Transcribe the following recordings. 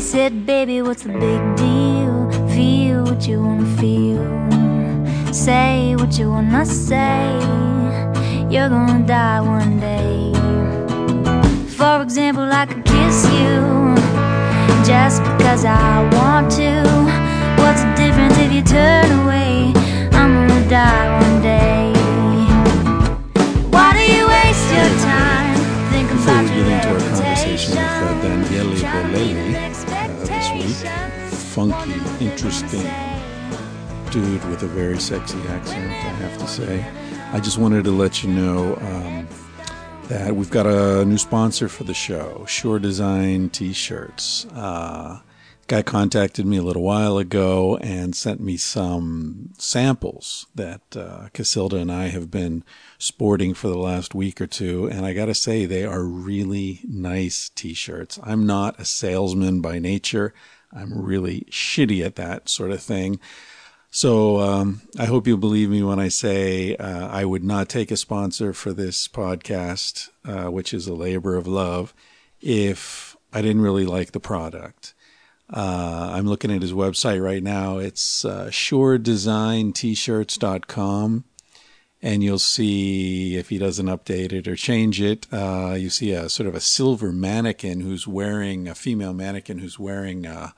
He said, Baby, what's the big deal? Feel what you wanna feel. Say what you wanna say. You're gonna die one day. For example, I could kiss you just because I want to. What's the difference if you turn away? I'm gonna die one day. Why do you waste your time thinking Before about we get into our conversation with uh. Daniele Trying to meet Bolelli funky, interesting dude with a very sexy accent, I have to say. I just wanted to let you know um, that we've got a new sponsor for the show, Sure Design T-shirts. Uh, guy contacted me a little while ago and sent me some samples that uh, Casilda and I have been sporting for the last week or two, and I got to say they are really nice T-shirts. I'm not a salesman by nature. I'm really shitty at that sort of thing. So um, I hope you believe me when I say uh, I would not take a sponsor for this podcast, uh, which is a labor of love, if I didn't really like the product. Uh, I'm looking at his website right now. It's uh, suredesignt-shirts.com. And you'll see if he doesn't update it or change it, uh, you see a sort of a silver mannequin who's wearing a female mannequin who's wearing uh,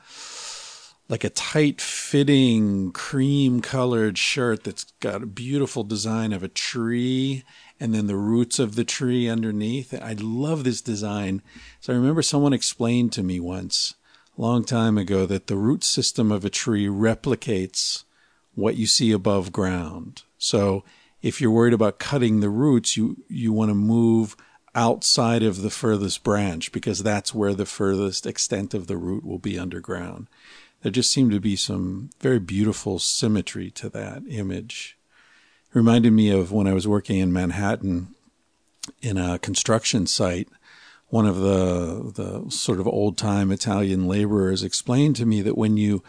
like a tight fitting cream colored shirt that's got a beautiful design of a tree and then the roots of the tree underneath. I love this design. So I remember someone explained to me once, a long time ago, that the root system of a tree replicates what you see above ground. So if you're worried about cutting the roots, you, you want to move outside of the furthest branch because that's where the furthest extent of the root will be underground there just seemed to be some very beautiful symmetry to that image. It reminded me of when I was working in Manhattan in a construction site. One of the the sort of old time Italian laborers explained to me that when you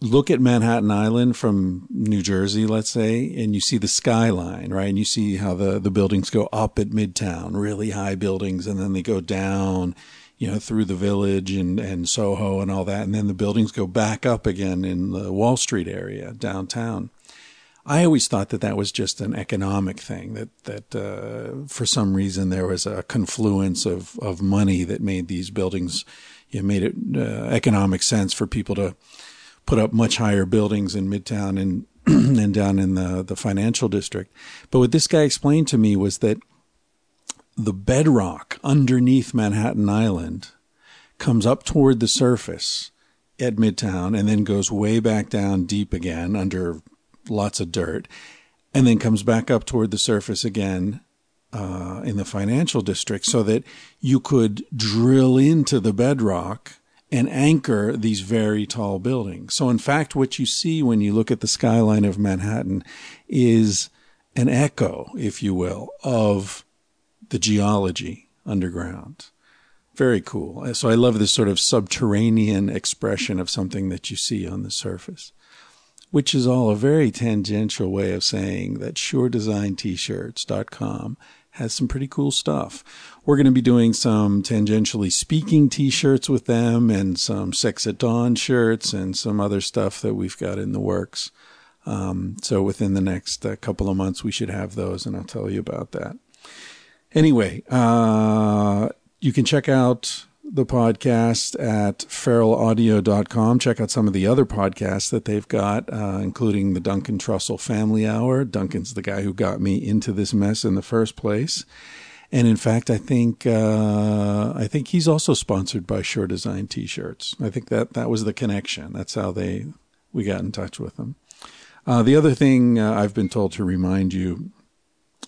look at Manhattan Island from New Jersey, let's say, and you see the skyline, right? And you see how the, the buildings go up at Midtown, really high buildings, and then they go down you know, through the village and, and Soho and all that. And then the buildings go back up again in the Wall Street area downtown. I always thought that that was just an economic thing that, that, uh, for some reason there was a confluence of, of money that made these buildings, you know, made it, uh, economic sense for people to put up much higher buildings in Midtown and, and down in the, the financial district. But what this guy explained to me was that the bedrock underneath Manhattan Island comes up toward the surface at Midtown and then goes way back down deep again under lots of dirt and then comes back up toward the surface again uh, in the financial district so that you could drill into the bedrock and anchor these very tall buildings. So in fact, what you see when you look at the skyline of Manhattan is an echo, if you will, of the geology underground. Very cool. So I love this sort of subterranean expression of something that you see on the surface, which is all a very tangential way of saying that SureDesignT-shirts.com has some pretty cool stuff. We're going to be doing some tangentially speaking t-shirts with them and some Sex at Dawn shirts and some other stuff that we've got in the works. Um, so within the next uh, couple of months, we should have those, and I'll tell you about that. Anyway, uh, you can check out the podcast at feralaudio.com. Check out some of the other podcasts that they've got, uh, including the Duncan Trussell Family Hour. Duncan's the guy who got me into this mess in the first place. And in fact, I think uh, I think he's also sponsored by Sure Design T-shirts. I think that that was the connection. That's how they we got in touch with them. Uh, the other thing uh, I've been told to remind you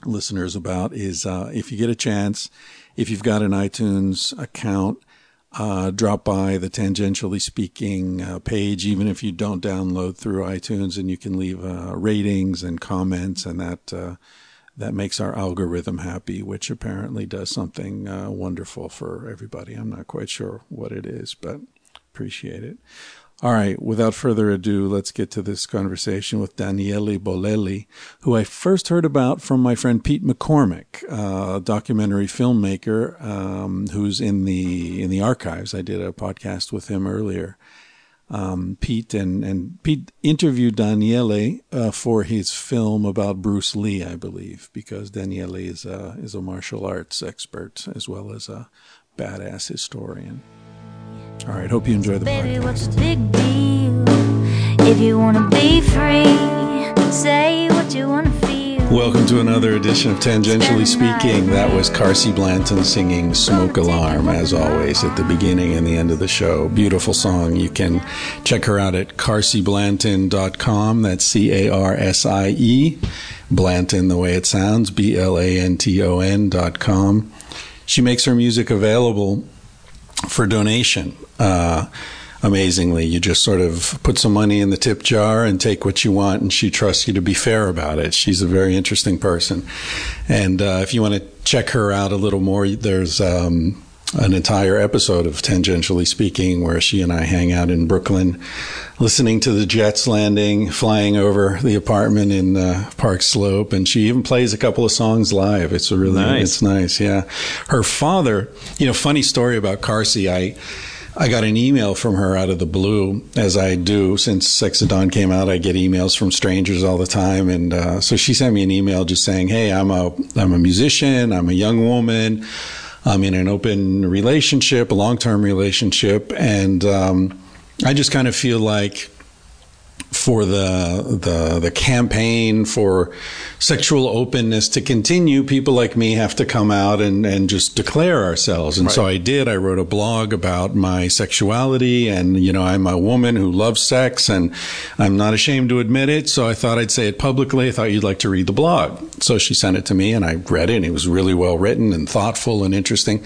listeners about is uh, if you get a chance, if you've got an iTunes account, uh, drop by the tangentially speaking uh, page, even if you don't download through iTunes, and you can leave ratings and comments, and that uh, that makes our algorithm happy, which apparently does something uh, wonderful for everybody. I'm not quite sure what it is, but appreciate it. All right, without further ado, let's get to this conversation with Daniele Bolelli, who I first heard about from my friend Pete McCormack, a documentary filmmaker um, who's in the in the archives. I did a podcast with him earlier. Um, Pete and, and Pete interviewed Daniele uh, for his film about Bruce Lee, I believe, because Daniele is a, is a martial arts expert as well as a badass historian. All right, hope you enjoy the Baby, podcast. what's the big deal? If you wanna be free, say what you wanna feel. Welcome to another edition of Tangentially Speaking. That was Carsie Blanton singing Smoke Alarm, as always, at the beginning and the end of the show. Beautiful song. You can check her out at carsieblanton.com. That's C A R S I E. Blanton, the way it sounds, B L A N T O N dot com. She makes her music available for donation. Uh, amazingly, you just sort of put some money in the tip jar and take what you want, and she trusts you to be fair about it. She's a very interesting person. And uh, if you want to check her out a little more, there's um, an entire episode of Tangentially Speaking where she and I hang out in Brooklyn, listening to the jets landing, flying over the apartment in uh, Park Slope, and she even plays a couple of songs live. It's a really Nice. it's nice, yeah. Her father, you know, funny story about Carsie. I I got an email from her out of the blue, as I do since Sex at Dawn came out. I get emails from strangers all the time, and uh, so she sent me an email just saying, "Hey, I'm a I'm a musician. I'm a young woman. I'm in an open relationship, a long term relationship, and um, I just kind of feel like." For the the the campaign for sexual openness to continue, people like me have to come out and and just declare ourselves. And so I did. I wrote a blog about my sexuality, and you know, I'm a woman who loves sex, and I'm not ashamed to admit it. So I thought I'd say it publicly. I thought you'd like to read the blog. So she sent it to me, and I read it. and It was really well written and thoughtful and interesting.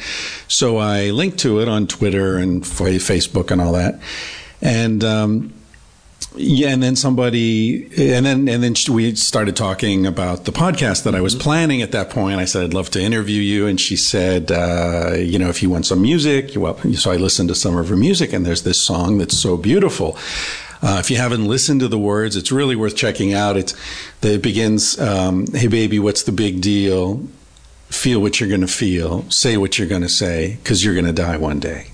So I linked to it on Twitter and Facebook and all that. And um, yeah, and then somebody, and then and then we started talking about the podcast that I was planning at that point. I said I'd love to interview you, and she said, uh, you know, if you want some music, you well, so I listened to some of her music, and there's this song that's so beautiful. Uh, if you haven't listened to the words, it's really worth checking out. It's it begins, um, "Hey baby, what's the big deal? Feel what you're going to feel, say what you're going to say, because you're going to die one day."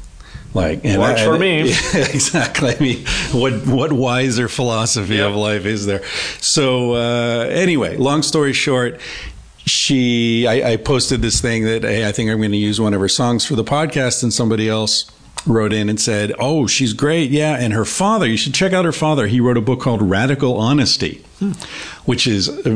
Like and Works for me. Yeah, exactly. I mean, what what wiser philosophy Yep. of life is there? So uh, anyway, long story short, she I, I posted this thing that hey, I think I'm going to use one of her songs for the podcast, and somebody else wrote in and said, "Oh, she's great, yeah." And her father, you should check out her father. He wrote a book called Radical Honesty, which is.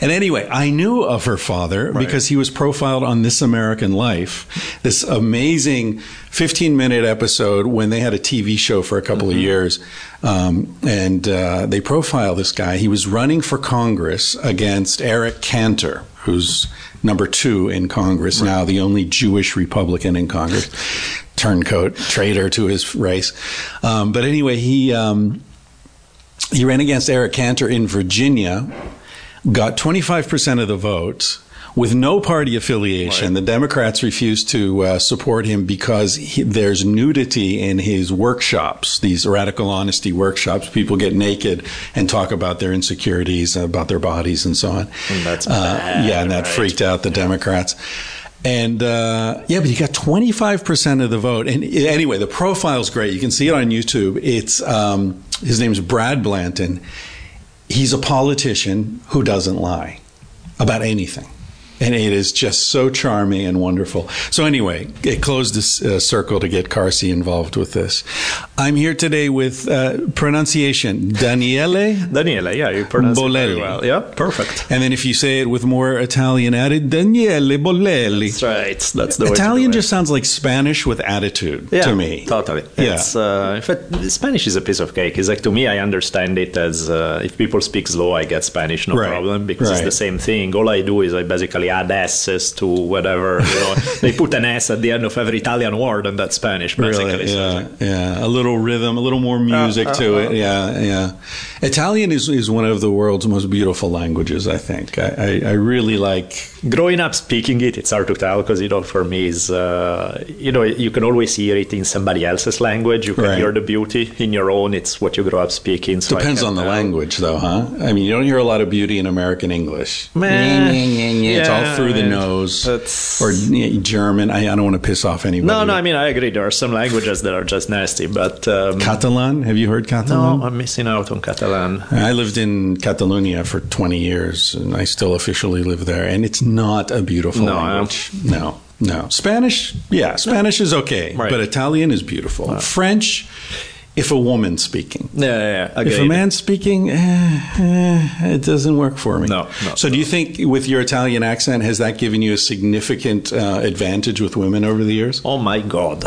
and anyway, I knew of her father because he was profiled on This American Life, this amazing 15 minute episode when they had a TV show for a couple of years. Um, and uh, they profile this guy. He was running for Congress against Eric Cantor, who's number two in Congress now, the only Jewish Republican in Congress. Turncoat, traitor to his race. Um, but anyway, he. Um, he ran against Eric Cantor in Virginia, got 25% of the vote with no party affiliation. The Democrats refused to uh, support him because he, there's nudity in his workshops, these radical honesty workshops. People get naked and talk about their insecurities, about their bodies, and so on. And that's Uh, bad, yeah, and that right? freaked out the Democrats. And uh, yeah, but he got 25% of the vote. And anyway, the profile's great. You can see it on YouTube. It's um, his name's Brad Blanton. He's a politician who doesn't lie about anything. And it is just so charming and wonderful. So anyway, it closed this uh, circle to get Carsie involved with this. I'm here today with uh, pronunciation Daniele Daniele, yeah, you pronounce it Bolelli. very well. Yeah, perfect. and then if you say it with more Italian added, Daniele Bolelli. That's right. That's the way Italian just sounds like Spanish with attitude yeah, to me. Totally. Yeah. It's, uh, in fact, Spanish is a piece of cake. It's like to me, I understand it as uh, if people speak slow, I get Spanish, no Right, problem, because it's the same thing. All I do is I basically add s's to whatever. You know, they put an s at the end of every Italian word, and that's Spanish. Basically, Really? So- Yeah, yeah. A little rhythm, a little more music uh, to uh. it. Yeah, yeah. Italian is, is one of the world's most beautiful languages. I think. I, I, I really like. growing up speaking it it's hard to tell because you know for me is uh, you know you can always hear it in somebody else's language you can Right. hear the beauty in your own it's what you grow up speaking so Depends can on the tell. language, though, huh? I mean, you don't hear a lot of beauty in American English. Meh. it's all through the nose. That's- Or yeah, German. I, I don't want to piss off anybody. no no i mean i agree there are some languages that are just nasty but um, Catalan. Have you heard Catalan? no i'm missing out on catalan I lived in Catalonia for 20 years, and I still officially live there, and it's not a beautiful No, language. No, no. Spanish, yeah, Spanish is okay, Right. but Italian is beautiful. French, if a woman's speaking. yeah yeah, yeah If a man's speaking, eh, eh, it doesn't work for me. No, no, so, do you think with your Italian accent, has that given you a significant uh, advantage with women over the years? oh my god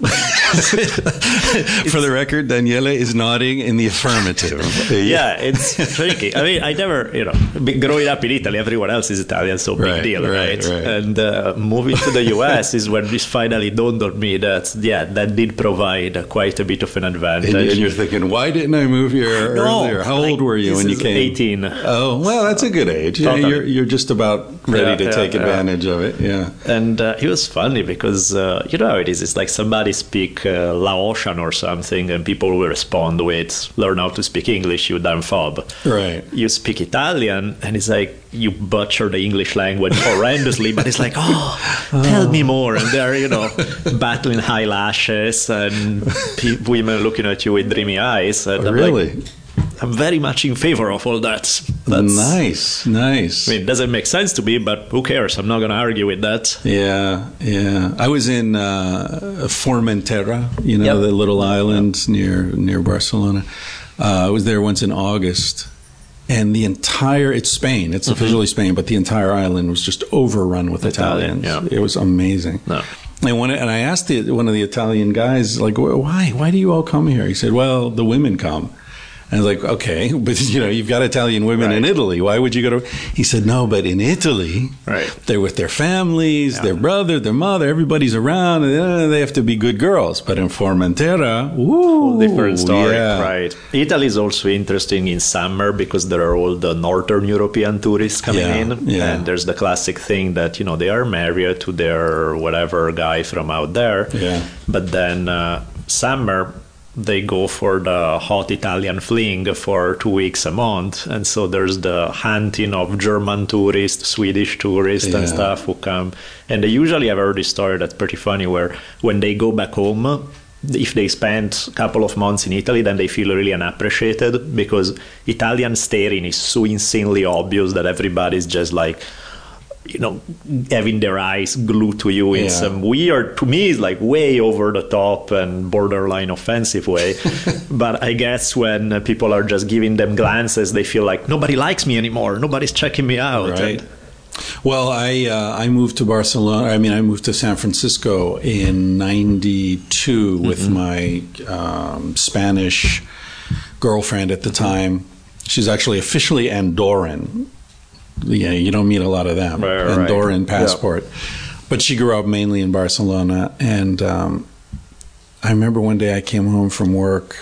For the record, Daniele is nodding in the affirmative. yeah, it's tricky. I mean, I never, you know, be- growing up in Italy, everyone else is Italian, so big Right, deal, right, right? right. And uh, moving to the US is when this finally dawned on me that, yeah, that did provide quite a bit of an advantage. And, and you're thinking, why didn't I move here No, earlier? How like, old were you when you came? 18. Oh, well, that's a good age. Yeah, Totally. you're, you're just about ready Yeah, to yeah, take advantage of it. Yeah. And uh, it was funny because uh, you know how it is. It's like somebody speak uh, Laotian or something, and people will respond with "Learn how to speak English, you damn fob." Right. You speak Italian, and it's like you butcher the English language horrendously, but it's like, oh, tell me more. And they're you know battling high lashes and pe- women looking at you with dreamy eyes. And like, really? I'm very much in favor of all that. That's, nice, nice. I mean, it doesn't make sense to me, but who cares? I'm not going to argue with that. Yeah, yeah. I was in uh, Formentera, you know, Yep. the little island near near Barcelona. Uh, I was there once in August, and the entire it's Spain. It's officially Spain, but the entire island was just overrun with Italian, Italians. yeah. It was amazing. No. And when and I asked the, one of the Italian guys, like, why? Why do you all come here? He said, well, the women come. And I was like, okay, but you know, you've got Italian women in Italy. Why would you go to? He said, no, but in Italy, Right. they're with their families, Yeah. their brother, their mother, everybody's around, and uh, they have to be good girls. But in Formentera, woo, different story, yeah. right? Italy is also interesting in summer because there are all the northern European tourists coming Yeah, in, and there's the classic thing that you know they are married to their whatever guy from out there, Yeah. but then uh, summer they go for the hot Italian fling for two weeks a month, and so there's the hunting of German tourists, Swedish tourists, and stuff who come, and they usually have heard this story that's pretty funny, where when they go back home, if they spend a couple of months in Italy, then they feel really unappreciated because Italian staring is so insanely obvious that everybody's just like you know, having their eyes glued to you in Yeah. some weird, to me, is like way over the top and borderline offensive way. but I guess when people are just giving them glances, they feel like nobody likes me anymore. Nobody's checking me out. Right. And- Well, I uh, I moved to Barcelona. I mean, I moved to San Francisco in '92 with Mm-hmm. my um, Spanish girlfriend at the time. She's actually officially Andorran. Yeah, you don't meet a lot of them. Right, right. Andorran Yeah. passport. But she grew up mainly in Barcelona, and um, I remember one day I came home from work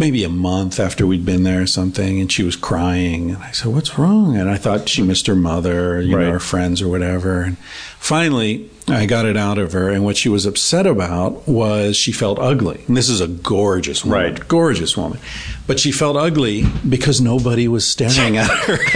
maybe a month after we'd been there or something, and she was crying. And I said, What's wrong? And I thought she missed her mother, you Right. know, her friends or whatever. And finally, I got it out of her. And what she was upset about was she felt ugly. And this is a gorgeous woman. Right. Gorgeous woman. But she felt ugly because nobody was staring at her.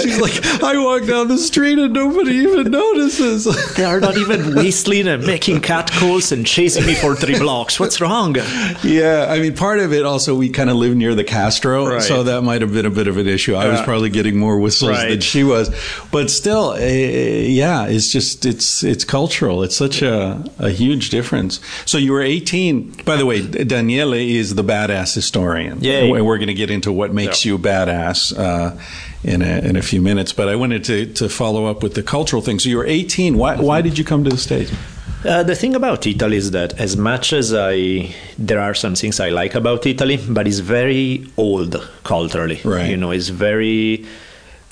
She's like, I walk down the street and nobody even notices. They are not even whistling and making cat calls and chasing me for three blocks. What's wrong? Yeah, I mean, part of it also we kind of live near the Castro, Right. so that might have been a bit of an issue. I was probably getting more whistles than she was, but still, uh, yeah, it's just it's it's cultural. It's such a a huge difference. So you were 18. By the way, Daniele is the badass historian. Yeah, and we're going to get into what makes Yeah. you badass. Uh, in a, in a few minutes, but I wanted to, to follow up with the cultural thing. So you were 18. Why, why did you come to the States? Uh, the thing about Italy is that as much as I, there are some things I like about Italy, but it's very old culturally. Right. You know, it's very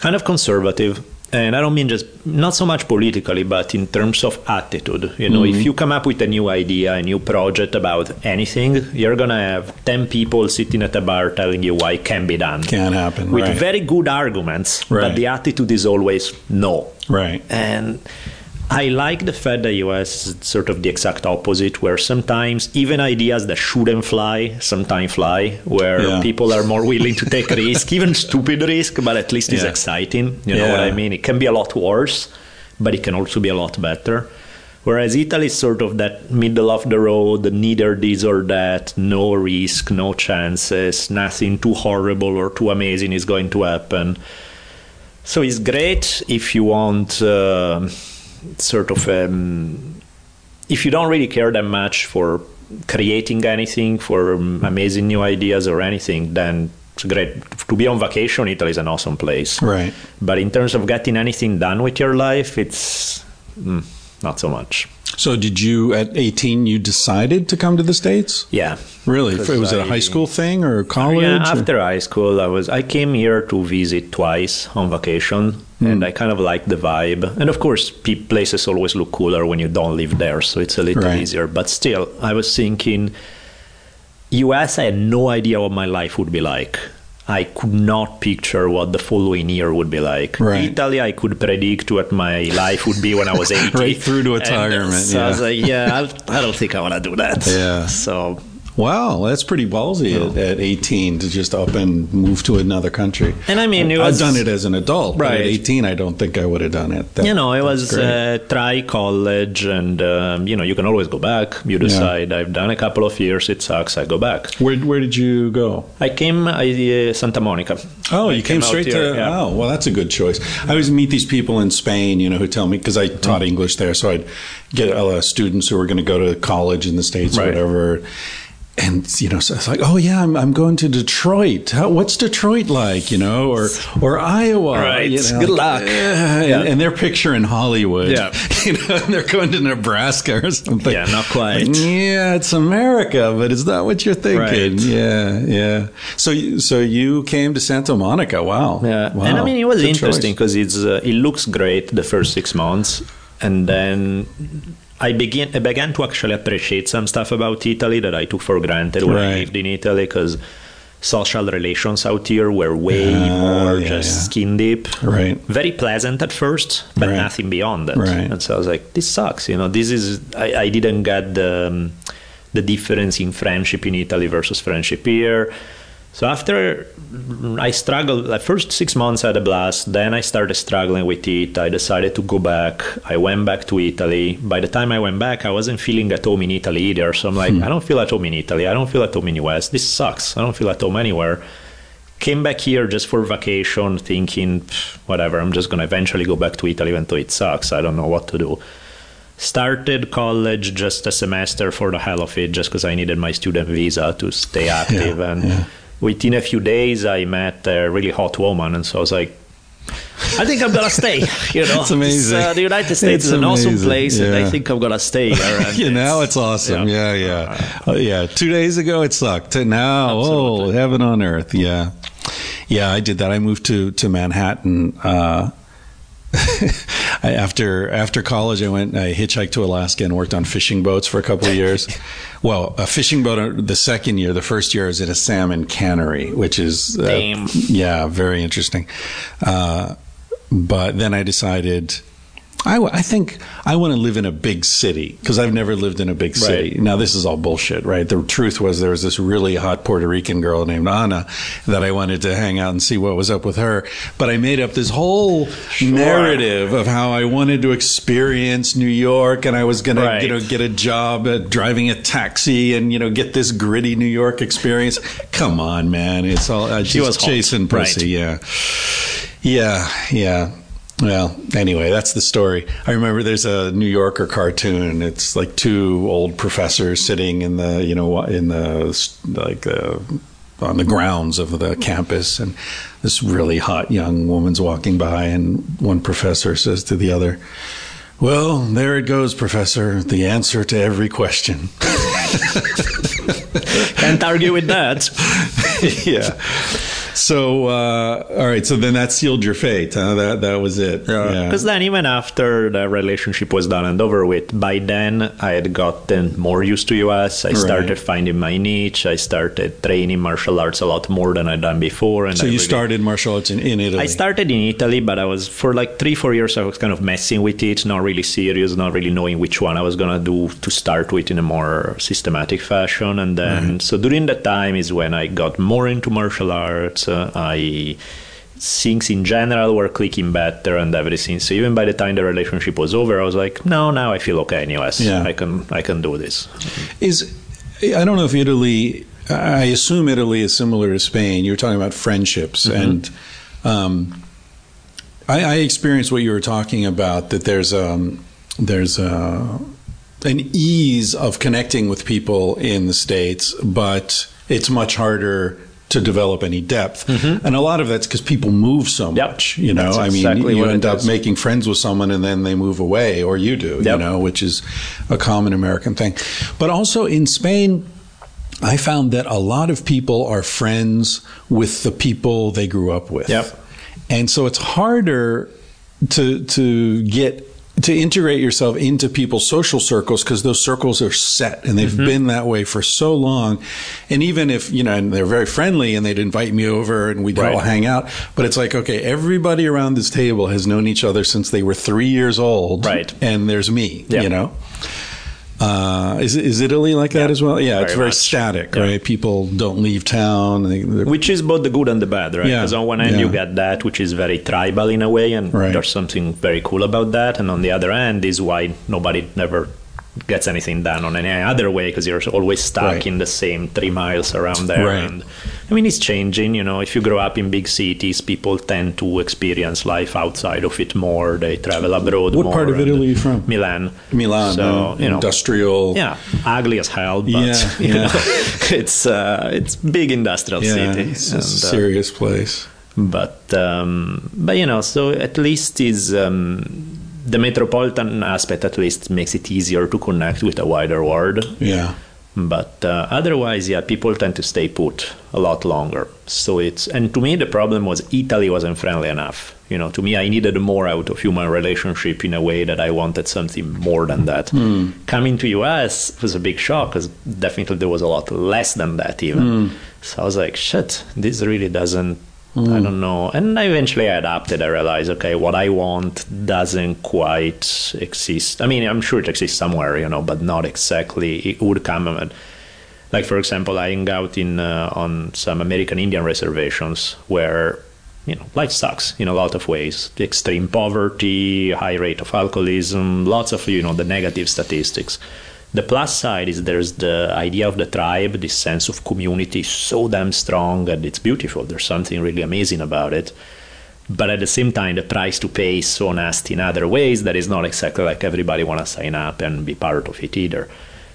kind of conservative. And I don't mean just not so much politically, but in terms of attitude. You know, Mm-hmm. if you come up with a new idea, a new project about anything, you're gonna have ten people sitting at a bar telling you why it can be done. Can't happen. with right. very good arguments, Right. but the attitude is always no. right. And I like the fact that US is sort of the exact opposite, where sometimes even ideas that shouldn't fly sometimes fly, where Yeah. people are more willing to take risk, even stupid risk, but at least it's Yeah. exciting. You know what I mean? It can be a lot worse, but it can also be a lot better. Whereas Italy is sort of that middle of the road, neither this or that, no risk, no chances, nothing too horrible or too amazing is going to happen. So it's great if you want uh, sort of um, if you don't really care that much for creating anything, for um, amazing new ideas or anything, then it's great. To be on vacation, Italy is an awesome place. Right. But in terms of getting anything done with your life, it's mm, not so much. So did you at 18 you decided to come to the states? Yeah. Really? Was it a high school thing or college? Yeah, or- after high school, I was I came here to visit twice on vacation, Hmm. and I kind of liked the vibe. And of course, pe- places always look cooler when you don't live there, so it's a little Right. easier. But still, I was thinking, US, I had no idea what my life would be like. I could not picture what the following year would be like. Right. Italy, I could predict what my life would be when I was 80. Right through to And, uh, retirement, I was like, yeah, I don't think I want to do that. Yeah. So Wow, that's pretty ballsy at, at 18 to just up and move to another country. And I mean, it I've done it as an adult, but at 18, I don't think I would have done it. That- you know, it was uh, try college, and um, you know, you can always go back. You decide. I've done a couple of years. It sucks. I go back. where, where did you go? I came I, uh, Santa Monica. Oh, I you came out straight here, to. yeah. Oh, well, that's a good choice. I always meet these people in Spain, you know, who tell me because I taught Mm. English there, so I'd get uh, students who were going to go to college in the states or whatever. And you know, so it's like, oh yeah, I'm, I'm going to Detroit. How, what's Detroit like? You know, or or Iowa. Right. You know, Good luck. "Eh," and, Yeah. and they're picturing Hollywood. Yeah. you know, and they're going to Nebraska or something. Yeah, not quite. Like, yeah, it's America, but it's not what you're thinking. Right. Yeah, yeah. So, you- so you came to Santa Monica. Wow. Yeah, Wow. and I mean, it was Good interesting because it's uh, it looks great the first six months, and then I begin I began to actually appreciate some stuff about Italy that I took for granted when I lived in Italy because social relations out here were way Ah, more yeah, just yeah. skin deep. Right. Very pleasant at first, but Right. nothing beyond that. Right. And so I was like, this sucks. You know, this is I, I didn't get the um, the difference in friendship in Italy versus friendship here. So after I struggled, the first six months I had a blast. Then I started struggling with it. I decided to go back. I went back to Italy. By the time I went back, I wasn't feeling at home in Italy either. So I'm like, hmm. I don't feel at home in Italy. I don't feel at home in the US. This sucks. I don't feel at home anywhere. Came back here just for vacation, thinking, whatever. I'm just gonna eventually go back to Italy, even though it sucks. I don't know what to do started college just a semester for the hell of it just because i needed my student visa to stay active and yeah. Within a few days i met a really hot woman and so i was like I think I'm gonna stay. You know, It's amazing. Uh, the United States It's is an awesome amazing, place, and I think I'm gonna stay here. You know, it's awesome. Yeah, yeah. Oh, yeah. Two days ago, it sucked. Now, oh, heaven on earth. Yeah. Yeah, I did that. I moved to, to Manhattan. Uh, I, after after college, I went. I hitchhiked to Alaska and worked on fishing boats for a couple of years. well, a fishing boat. uh, The second year, the first year, I was at a salmon cannery, which is uh, yeah, very interesting. Uh, but then I decided. I, w- I think I want to live in a big city because I've never lived in a big city. Right. Now, this is all bullshit, right? The truth was there was this really hot Puerto Rican girl named Anna that I wanted to hang out and see what was up with her. But I made up this whole narrative of how I wanted to experience New York and I was going Right. to, you know, get a job at driving a taxi and, you know, get this gritty New York experience. Come on, man. It's all uh, just was chasing pussy. Yeah. Yeah. Yeah. Well, anyway, that's the story. I remember there's a New Yorker cartoon. It's like two old professors sitting in the, you know, in the like uh, on the grounds of the campus, and this really hot young woman's walking by, and one professor says to the other, "Well, there it goes, professor. The answer to every question." Can't argue with that. yeah. So uh, all right, so then that sealed your fate. Huh? That that was it. Yeah. Because then, even after the relationship was done and over with, by then I had gotten more used to US. I Right. started finding my niche. I started training martial arts a lot more than I'd done before. And So I you really- started martial arts in, in Italy. I started in Italy, but I was for like three, four years. I was kind of messing with it, not really serious, not really knowing which one I was gonna do to start with in a more systematic fashion. And then, so during that time is when I got more into martial arts. Uh, I things in general were clicking better and everything. So even by the time the relationship was over, I was like, no, now I feel okay in US. Yeah. I can I can do this. Is I don't know if Italy. I assume Italy is similar to Spain. You're talking about friendships, and um, I, I experienced what you were talking about. That there's um, there's uh, an ease of connecting with people in the states, but it's much harder to develop any depth. And a lot of that's because people move so Yep. much. You know, That's I mean, exactly you end up making friends with someone and then they move away, or you do. You know, which is a common American thing. But also in Spain, I found that a lot of people are friends with the people they grew up with. Yep. And so it's harder to to get to integrate yourself into people's social circles because those circles are set and they've mm-hmm. been that way for so long. And even if, you know, and they're very friendly and they'd invite me over and we'd Right. all hang out, but it's like, okay, everybody around this table has known each other since they were three years old. Right. And there's me, Yeah. you know? Uh, is, is Italy like that as well? Yeah, it's very very much. static, Yeah. right? People don't leave town. They, which is both the good and the bad, right? Yeah, Because on one hand yeah. you get that, which is very tribal in a way, and Right. there's something very cool about that. And on the other hand is why nobody never gets anything done on any other way because you're always stuck Right. in the same three miles around there. Right. And I mean, it's changing. You know, if you grow up in big cities, people tend to experience life outside of it more. They travel abroad. What part of Italy are you from? Milan. Milan, So uh, you know, industrial. yeah, ugly as hell, but Yeah, you yeah. know, it's uh, it's big industrial Yeah, city. it's a and, uh, serious place. but um, but you know so at least is um, the metropolitan aspect at least makes it easier to connect with a wider world. Yeah. but uh, otherwise yeah people tend to stay put a lot longer. So it's and to me the problem was italy wasn't friendly enough. You know to me i needed more out of human relationship in a way that i wanted something more than that. Coming to us was a big shock because definitely there was a lot less than that even. So i was like shit this really doesn't I don't know. And eventually I adapted. I realized, okay, what I want doesn't quite exist. I mean, I'm sure it exists somewhere, you know, but not exactly. It would come. at- Like, for example, I hang out in uh, on some American Indian reservations where, you know, life sucks in a lot of ways. Extreme poverty, high rate of alcoholism, lots of, you know, the negative statistics. The plus side is there's the idea of the tribe, this sense of community is so damn strong and it's beautiful. There's something really amazing about it. But at the same time, the price to pay is so nasty in other ways that it's not exactly like everybody want to sign up and be part of it either.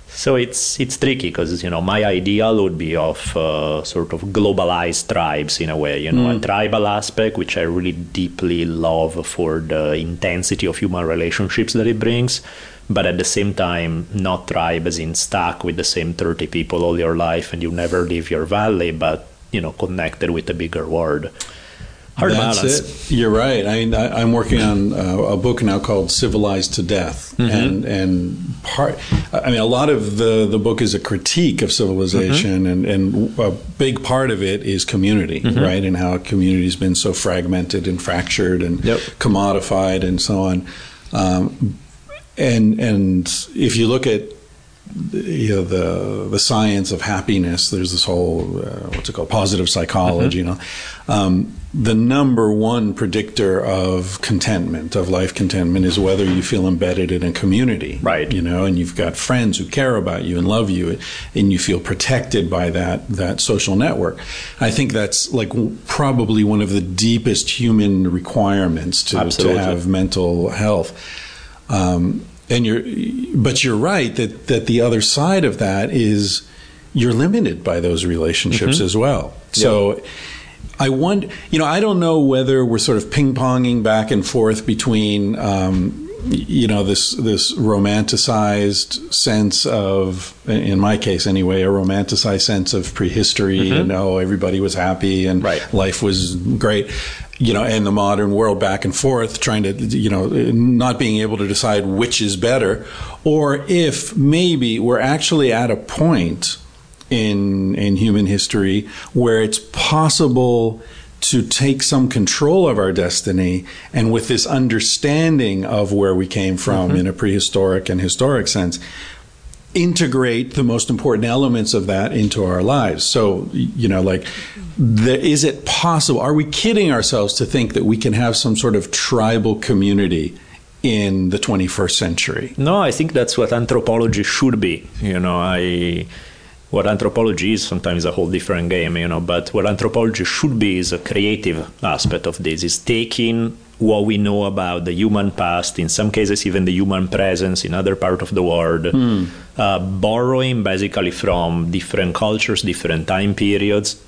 So it's it's tricky because you know my ideal would be of uh, sort of globalized tribes in a way, you know, a tribal aspect which I really deeply love for the intensity of human relationships that it brings, but at the same time not tribe as in stuck with the same thirty people all your life and you never leave your valley, but you know connected with a bigger world. Hard That's balance. it. You're right. I mean, I, I'm working on uh, a book now called "Civilized to Death," Mm-hmm. and and part. I mean, a lot of the the book is a critique of civilization, Mm-hmm. and and a big part of it is community, right? And how community's been so fragmented and fractured and Yep. commodified and so on. Um, and and if you look at you know the the science of happiness. There's this whole uh, what's it called positive psychology. You know, um, the number one predictor of contentment of life contentment is whether you feel embedded in a community, Right. You know, and you've got friends who care about you and love you, and you feel protected by that that social network. I think that's like probably one of the deepest human requirements to, to have mental health. Um, and you're, but you're right that that the other side of that is you're limited by those relationships as well. So. I wonder, you know, I don't know whether we're sort of ping ponging back and forth between um, you know this this romanticized sense of in my case anyway a romanticized sense of prehistory mm-hmm. and oh everybody was happy and right. life was great you know and the modern world back and forth trying to you know not being able to decide which is better or if maybe we're actually at a point in in human history where it's possible to take some control of our destiny and with this understanding of where we came from mm-hmm. in a prehistoric and historic sense integrate the most important elements of that into our lives so you know like the, is it possible are we kidding ourselves to think that we can have some sort of tribal community in the 21st century no i think that's what anthropology should be you know i what anthropology is sometimes a whole different game, you know. But what anthropology should be is a creative aspect of this: is taking what we know about the human past, in some cases even the human presence in other part of the world, mm. uh, borrowing basically from different cultures, different time periods,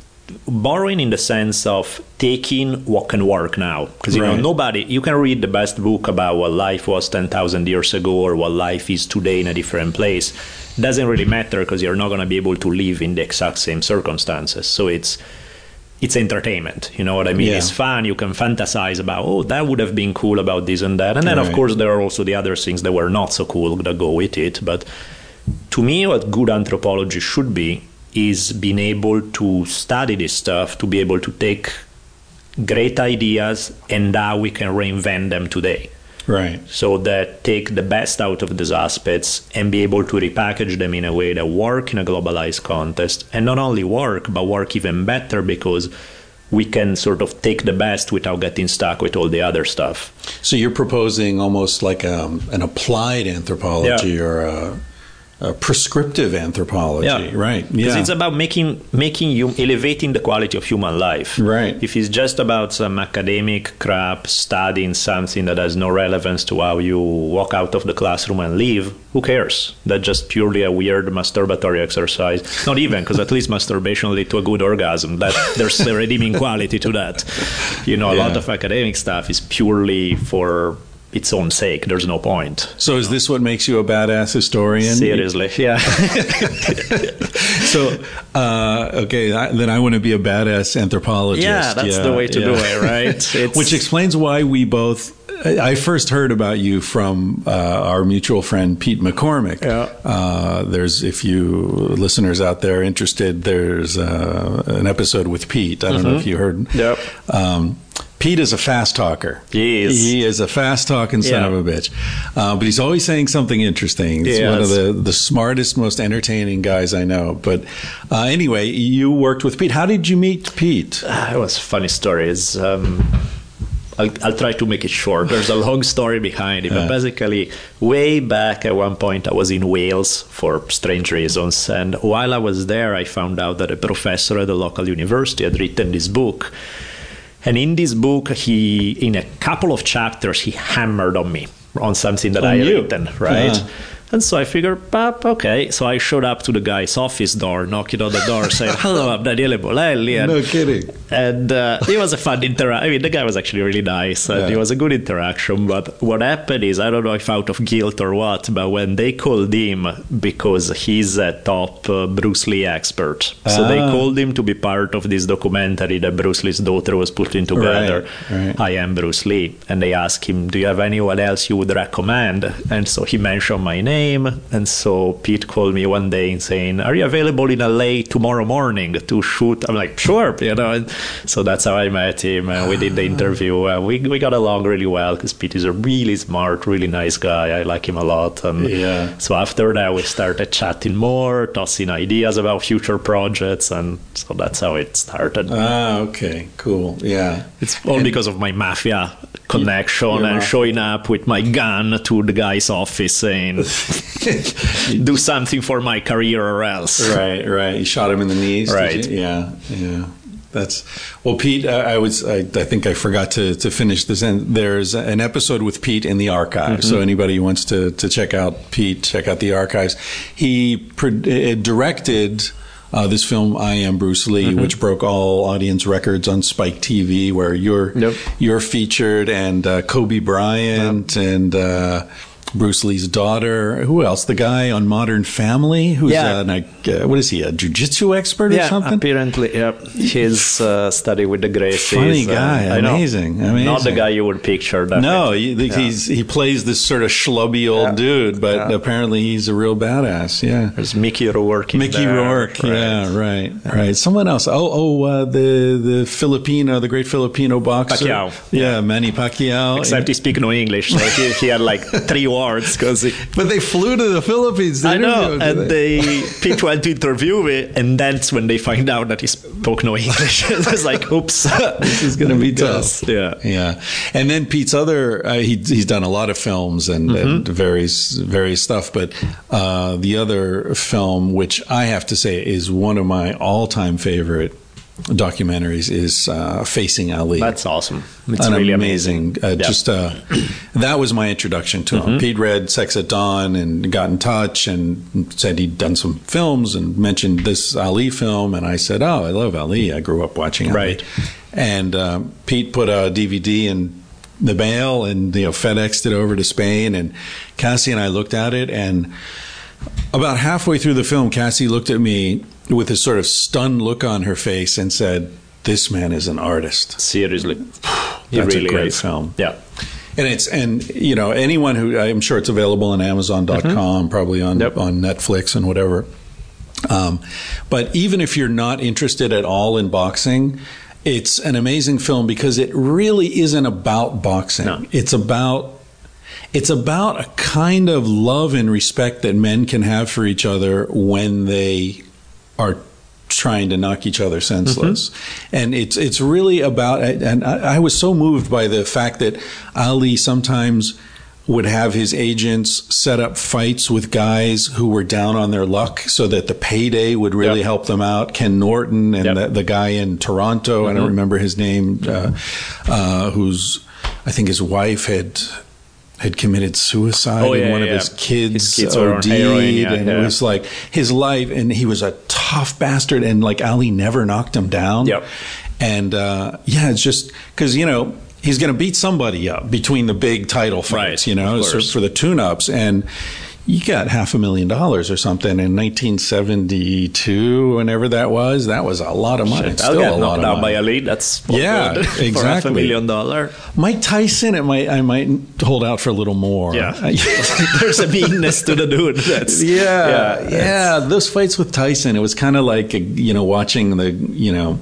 borrowing in the sense of taking what can work now because you right. know nobody you can read the best book about what life was 10,000 years ago or what life is today in a different place doesn't really matter because you're not going to be able to live in the exact same circumstances so it's it's entertainment you know what i mean yeah. it's fun you can fantasize about oh that would have been cool about this and that and then right. of course there are also the other things that were not so cool that go with it but to me what good anthropology should be is being able to study this stuff, to be able to take great ideas and how we can reinvent them today. Right. So that take the best out of these aspects and be able to repackage them in a way that work in a globalized context and not only work, but work even better because we can sort of take the best without getting stuck with all the other stuff. So you're proposing almost like um, an applied anthropology yeah. or a uh, prescriptive anthropology, yeah. right? Because yeah. it's about making making you elevating the quality of human life. Right. If it's just about some academic crap, studying something that has no relevance to how you walk out of the classroom and leave, who cares? That's just purely a weird masturbatory exercise. Not even, because at least masturbation leads to a good orgasm. That there's a redeeming quality to that. You know, a yeah. lot of academic stuff is purely for its own sake. There's no point. So, is this what makes you a badass historian? Seriously, yeah. so, uh, okay, I, then I want to be a badass anthropologist. Yeah, that's yeah, the way to yeah. do it, right? Which explains why we both. I first heard about you from uh, our mutual friend Pete McCormack. Yeah. Uh, there's, if you listeners out there interested, there's uh, an episode with Pete. I don't mm-hmm. know if you heard. Yep. Um, Pete is a fast talker. He is. He is a fast talking son yeah. of a bitch. Uh, but he's always saying something interesting. He's one of the, the smartest, most entertaining guys I know. But uh, anyway, you worked with Pete. How did you meet Pete? Uh, it was funny stories. Um, I'll, I'll, try to make it short. There's a long story behind it, but basically, way back at one point, I was in Wales for strange reasons, and while I was there, I found out that a professor at the local university had written this book and in this book, he, in a couple of chapters, he hammered on me on something that on I had written, right? Uh-huh. And so I figured, Pap, okay. So I showed up to the guy's office door, knocking on the door, saying, "Hello, I'm Daniele Bolelli." And, no kidding. And uh, it was a fun interaction. I mean, the guy was actually really nice, and yeah. it was a good interaction. But what happened is, I don't know if out of guilt or what, but when they called him because he's a top uh, Bruce Lee expert, so they ah. called him to be part of this documentary that Bruce Lee's daughter was putting together. Right, right. I am Bruce Lee, and they asked him, "Do you have anyone else you would recommend?" And so he mentioned my name name. And so Pete called me one day and saying, "Are you available in LA tomorrow morning to shoot?" I'm like, "Sure," you know. And so that's how I met him, and we did the interview. And we we got along really well because Pete is a really smart, really nice guy. I like him a lot. And yeah. so after that, we started chatting more, tossing ideas about future projects, and so that's how it started. Ah, okay, cool. Yeah, it's all and because of my mafia connection and showing up with my gun to the guy's office saying do something for my career or else right right you shot him in the knees right yeah yeah that's well, Pete. I, I was. I, I, think I forgot to, to finish this. And there's an episode with Pete in the archive. Mm-hmm. So anybody who wants to to check out Pete, check out the archives. He uh, directed uh, this film I Am Bruce Lee, Mm-hmm. which broke all audience records on Spike TV, where you're Yep. you're featured, and uh, Kobe Bryant and. Uh, Bruce Lee's daughter. Who else? The guy on Modern Family, who's Yeah. uh, like, uh, what is he? A jujitsu expert or yeah, something? apparently, yeah. His uh, study with the Gracies. Funny uh, guy, I know. amazing, Not the guy you would picture. No, definitely. he, he's he plays this sort of schlubby old dude, but apparently he's a real badass. Yeah. There's Mickey Rourke. in Mickey there, Rourke, right. yeah, right, right. Someone else. Oh, oh, uh, the the Filipino, the great Filipino boxer, Pacquiao. Yeah, Manny Pacquiao. Except he speaks no English, so he, he had like three words because but they flew to the Philippines. To I know, and did they people went to interview me, and that's when they find out that he spoke no English. it's like, oops, this is going to be tough. Yeah. yeah. And then Pete's other, uh, he, he's done a lot of films and, Mm-hmm. and various various stuff. But uh, the other film, which I have to say is one of my all time favorite documentaries, is uh, Facing Ali. That's awesome. It's An really amazing. amazing. Uh, Yeah. Mm-hmm. Just uh, that was my introduction to him. Pete read Sex at Dawn and got in touch and said he'd done some films and mentioned this Ali film, and I said, "Oh, I love Ali. I grew up watching Ali." Right. And um, Pete put a DVD in the mail and you know FedExed it over to Spain, and Cassie and I looked at it and about halfway through the film, Cassie looked at me with this sort of stunned look on her face and said, "This man is an artist." Seriously, he That's really a great is. film. Yeah. And it's and you know anyone who I'm sure it's available on Amazon.com, probably on Mm-hmm. Yep. on Netflix and whatever. Um, but even if you're not interested at all in boxing, it's an amazing film because it really isn't about boxing. No. It's about it's about a kind of love and respect that men can have for each other when they are trying to knock each other senseless. And it's it's really about and I, I was so moved by the fact that Ali sometimes would have his agents set up fights with guys who were down on their luck so that the payday would really Yep. help them out. Ken Norton and Yep. the, the guy in Toronto, I don't remember his name, uh, uh, who's I think his wife had had committed suicide Oh, and yeah, one of yeah. his kids, His kids OD'd heroin, yeah, and it was like his life and he was a tough bastard and like Ali never knocked him down. Yep. And uh, yeah, it's just because you know he's going to beat somebody up between the big title fights, Right, you know, so for the tune-ups and. You got half a million dollars or something in 1972, whenever that was. That was a lot of money. It's I'll still get a lot knocked of out by a lead. That's Yeah, good. for half a million dollar. Mike Tyson, it might I might hold out for a little more. Yeah, there's a meanness to the dude. That's Yeah, yeah, yeah, Those fights with Tyson, it was kind of like you know watching the you know.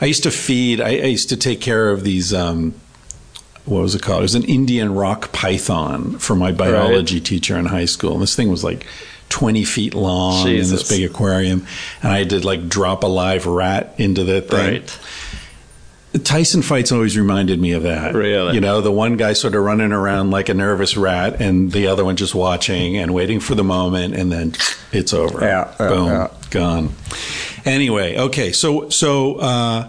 I used to feed. I, I used to take care of these. Um, what was it called? It was an Indian rock python for my biology teacher in high school. And this thing was like. 20 feet long in this big aquarium and I had to like drop a live rat into the thing. Right. The Tyson fights always reminded me of that. Really? You know, the one guy sort of running around like a nervous rat and the other one just watching and waiting for the moment and then it's over. Yeah, yeah, Boom. yeah. Gone. Anyway, okay. So so uh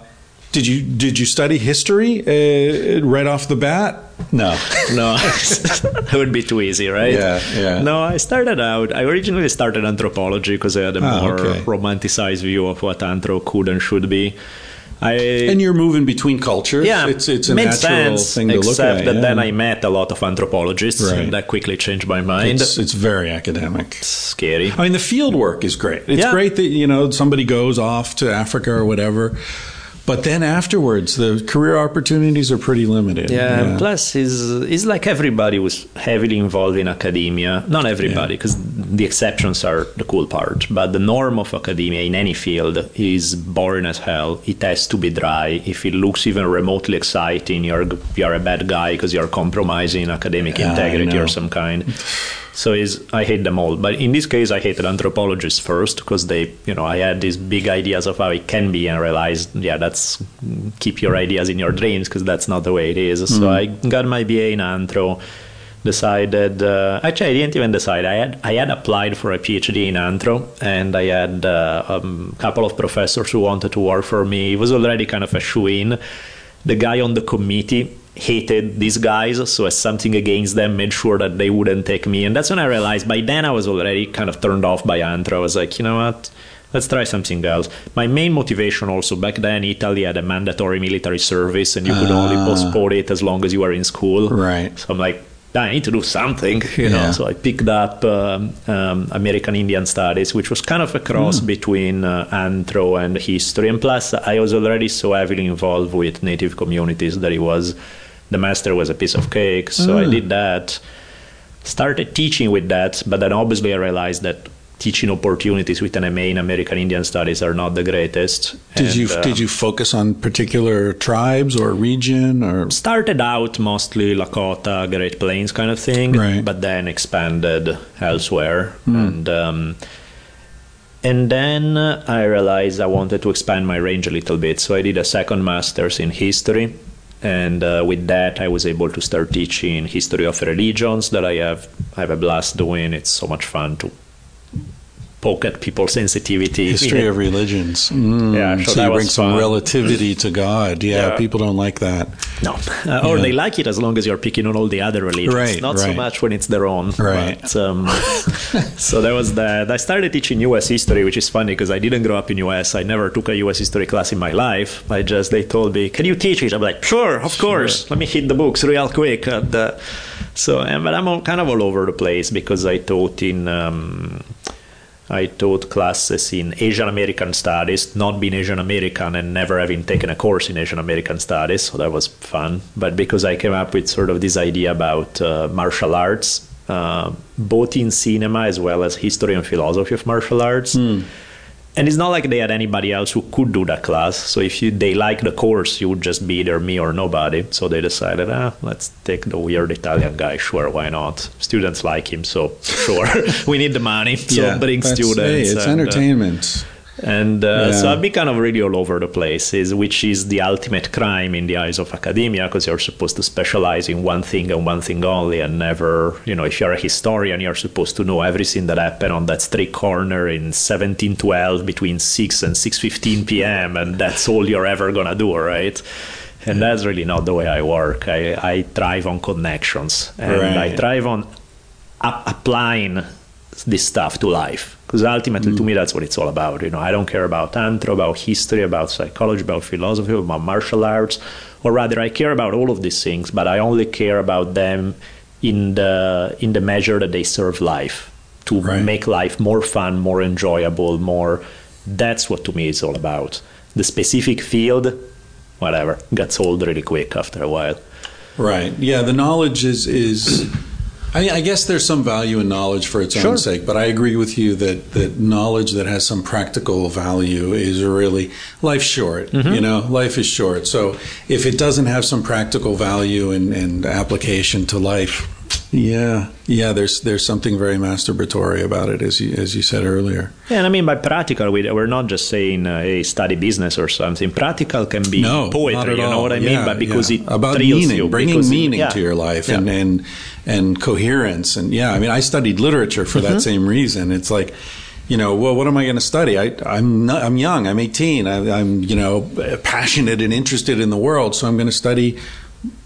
did you did you study history uh, right off the bat? No. No, that would be too easy, right? Yeah, yeah. No, I started out. I originally started anthropology because I had a Ah, more okay. romanticized view of what anthro could and should be. I And you're moving between cultures. yeah, It's it's a natural sense, thing to look except that yeah. then I met a lot of anthropologists, Right. and that quickly changed my mind. it's, it's very academic. scary. I mean, the field work is great. It's Yeah. great that you know somebody goes off to Africa or whatever, but then afterwards, the career opportunities are pretty limited. Yeah, and plus he's, he's like everybody who's heavily involved in academia. Not everybody, because the exceptions are the cool part. But the norm of academia in any field is boring as hell. It has to be dry. If it looks even remotely exciting, you're you're a bad guy because you're compromising academic Yeah, integrity or some kind. So is I hate them all. But in this case, I hated anthropologists first because they, you know, I had these big ideas of how it can be and realized, yeah, that's keep your ideas in your dreams because that's not the way it is. So I got my BA in anthro. Decided uh, actually I didn't even decide. I had I had applied for a PhD in anthro, and I had uh, a um, couple of professors who wanted to work for me. It was already kind of a shoe in. The guy on the committee hated these guys, so as something against them, made sure that they wouldn't take me. And that's when I realized by then I was already kind of turned off by Anthro. I was like, you know what? let's try something else. My main motivation also back then, Italy had a mandatory military service, and you could only Ah. postpone it as long as you were in school. Right. So I'm like, I need to do something, you know. Yeah. So I picked up um, um, American Indian Studies, which was kind of a cross Hmm. between uh, anthro and history. And plus, I was already so heavily involved with native communities that it was the master was a piece of cake. So I Ah. did that. Started teaching with that, but then obviously I realized that teaching opportunities with an MA in American Indian Studies are not the greatest. Did And, you uh, did you focus on particular tribes or region or started out mostly Lakota, Great Plains kind of thing, Right. But then expanded elsewhere. And um, and then I realized I wanted to expand my range a little bit, so I did a second master's in history. And uh, with that, I was able to start teaching history of religions that I have I have a blast doing. It's so much fun to poke at people's sensitivity. history of religions? Mm, Yeah, so so you bring some fun. relativity to God. Yeah, Yeah. people don't like that. No, uh, or Yeah. they like it as long as you're picking on all the other religions. Right, Not so much when it's their own. Right. But, um, so that was that. I started teaching U.S. history, which is funny because I didn't grow up in U.S. I never took a U.S. history class in my life. I just they told me, "Can you teach it?" I'm like, "Sure, of course. Let me hit the books real quick." And, uh, so, and, but I'm all, kind of all over the place because I taught in. Um, I taught classes in Asian American Studies, not being Asian American and never having taken a course in Asian American Studies, so that was fun. But because I came up with sort of this idea about uh, martial arts, uh, both in cinema as well as history and philosophy of martial arts. And it's not like they had anybody else who could do that class. So if you, they like the course, you would just be either me or nobody. So they decided, ah, let's take the weird Italian guy. Sure, why not? Students like him, so sure. we need the money, so bring students. Hey, it's and, uh, entertainment. And uh, so I've been kind of really all over the place, is, which is the ultimate crime in the eyes of academia, because you're supposed to specialize in one thing and one thing only, and never, you know, if you're a historian, you're supposed to know everything that happened on that street corner in 1712 between 6 and 6.15 p.m., and that's all you're ever going to do, right? And that's really not the way I work. I, I thrive on connections, and I Right. thrive on ap- applying this stuff to life because ultimately to mm. me that's what it's all about you know i don't care about anthro about history about psychology about philosophy about martial arts or rather i care about all of these things but i only care about them in the in the measure that they serve life to Right. make life more fun more enjoyable more that's what to me it's all about the specific field whatever gets old really quick after a while Right. Yeah, the knowledge is is. I, mean, I guess there's some value in knowledge for its Sure. own sake, but I agree with you that, that knowledge that has some practical value is really life's short. Mm-hmm. You know, life is short. So if it doesn't have some practical value and, and application to life, yeah, yeah, there's there's something very masturbatory about it, as you as you said earlier. Yeah, and I mean by practical, we, we're not just saying, uh, "Hey, study business" or something. Practical can be No, poetry. you know what I mean? But because yeah. it about meaning, you, bringing because it- meaning yeah. to your life, Yeah. and and and coherence, and yeah, I mean, I studied literature for Mm-hmm. that same reason. It's like, you know, well, what am I going to study? I, I'm not, I'm young. I'm 18. I, I'm you know passionate and interested in the world, so I'm going to study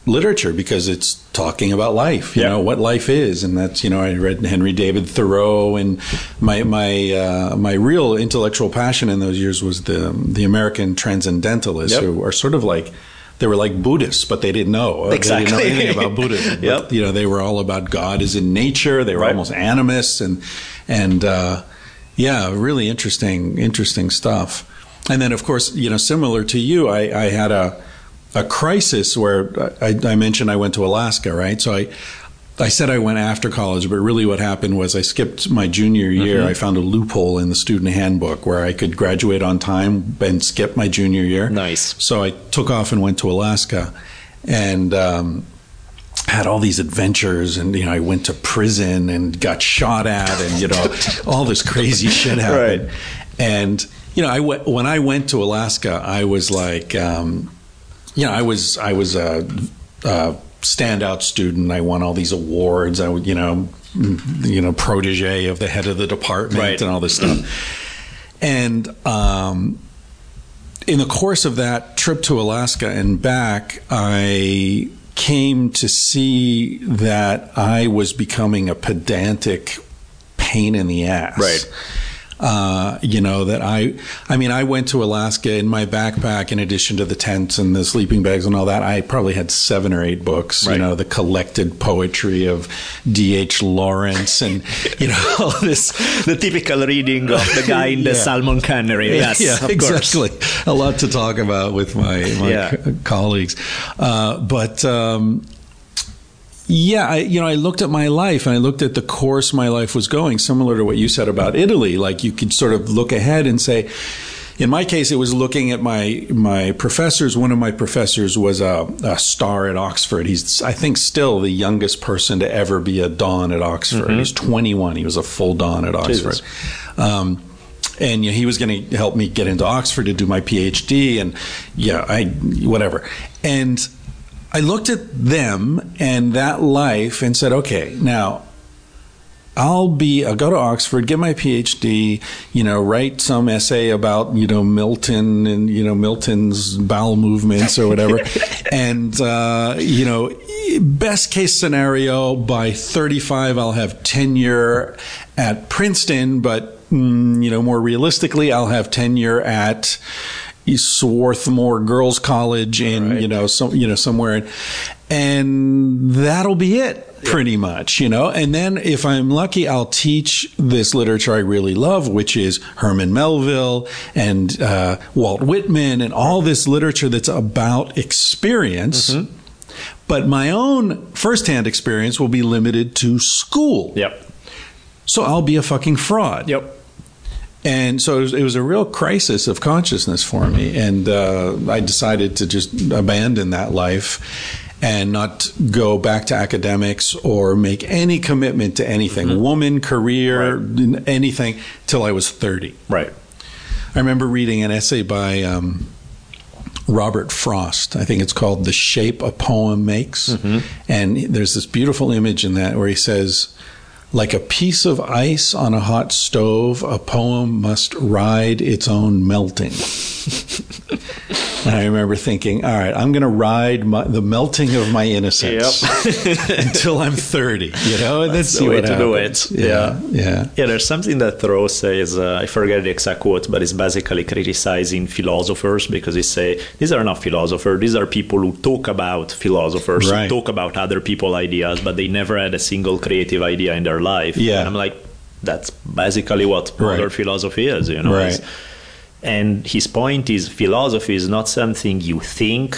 literature because it's talking about life you Yeah. know what life is and that's you know i read henry david thoreau and my my uh, my real intellectual passion in those years was the the american transcendentalists Yep. who are sort of like they were like Buddhists, but they didn't know. They didn't know Exactly. anything about Buddhism. Yep. But, you know, they were all about God is in nature. They were Right. almost animists, and and uh, yeah, really interesting, interesting stuff. And then, of course, you know, similar to you, I, I had a a crisis where I, I mentioned I went to Alaska, right? So I I said I went after college, but really what happened was I skipped my junior year. I found a loophole in the student handbook where I could graduate on time and skip my junior year. Nice. So I took off and went to Alaska, and. Um, had all these adventures and you know I went to prison and got shot at and you know all this crazy shit happened Right. and you know I went when I went to Alaska I was like um, you know I was I was a, a standout student I won all these awards I you know you know protege of the head of the department Right. and all this stuff and um, in the course of that trip to Alaska and back, I came to see that I was becoming a pedantic pain in the ass. Right. Uh, you know that I, I mean, I went to Alaska in my backpack. In addition to the tents and the sleeping bags and all that, I probably had seven or eight books. Right. You know, the collected poetry of D. H. Lawrence, and you know all this. The typical reading of the guy in the Yeah. salmon cannery. Yes, yeah, of course. exactly. A lot to talk about with my, my Yeah. co- colleagues, uh, but. Um, yeah, I, you know, I looked at my life and I looked at the course my life was going, similar to what you said about Italy. Like you could sort of look ahead and say, in my case, it was looking at my my professors. One of my professors was a, a star at Oxford. He's, I think, still the youngest person to ever be a don at Oxford. He's 21. He was a full don at Oxford. Um, and you know, he was going to help me get into Oxford to do my PhD, and yeah, I whatever. And I looked at them and that life and said, okay, now I'll be, I'll go to Oxford, get my PhD, you know, write some essay about, you know, Milton and, you know, Milton's bowel movements or whatever. and, uh, you know, best case scenario, by 35, I'll have tenure at Princeton, but, mm, you know, more realistically, I'll have tenure at, Swarthmore Girls College in Right. you know some you know somewhere, and that'll be it pretty much you know. And then if I'm lucky, I'll teach this literature I really love, which is Herman Melville and uh, Walt Whitman and all this literature that's about experience. But my own firsthand experience will be limited to school. Yep. So I'll be a fucking fraud. Yep. And so it was, it was a real crisis of consciousness for me. And uh, I decided to just abandon that life and not go back to academics or make any commitment to anything woman, career, anything till I was 30. Right. I remember reading an essay by um, Robert Frost. I think it's called The Shape a Poem Makes. And there's this beautiful image in that where he says, like a piece of ice on a hot stove, a poem must ride its own melting. and I remember thinking, all right, I'm going to ride my, the melting of my innocence until I'm 30. You know, and That's that's the way what to do happens. it. Yeah, yeah. Yeah, there's something that Thoreau says. Uh, I forget the exact quote, but it's basically criticizing philosophers because he say these are not philosophers. These are people who talk about philosophers, Right. who talk about other people's ideas, but they never had a single creative idea in their life. Yeah. and I'm like, that's basically what Right. modern philosophy is. You know, Right. And his point is philosophy is not something you think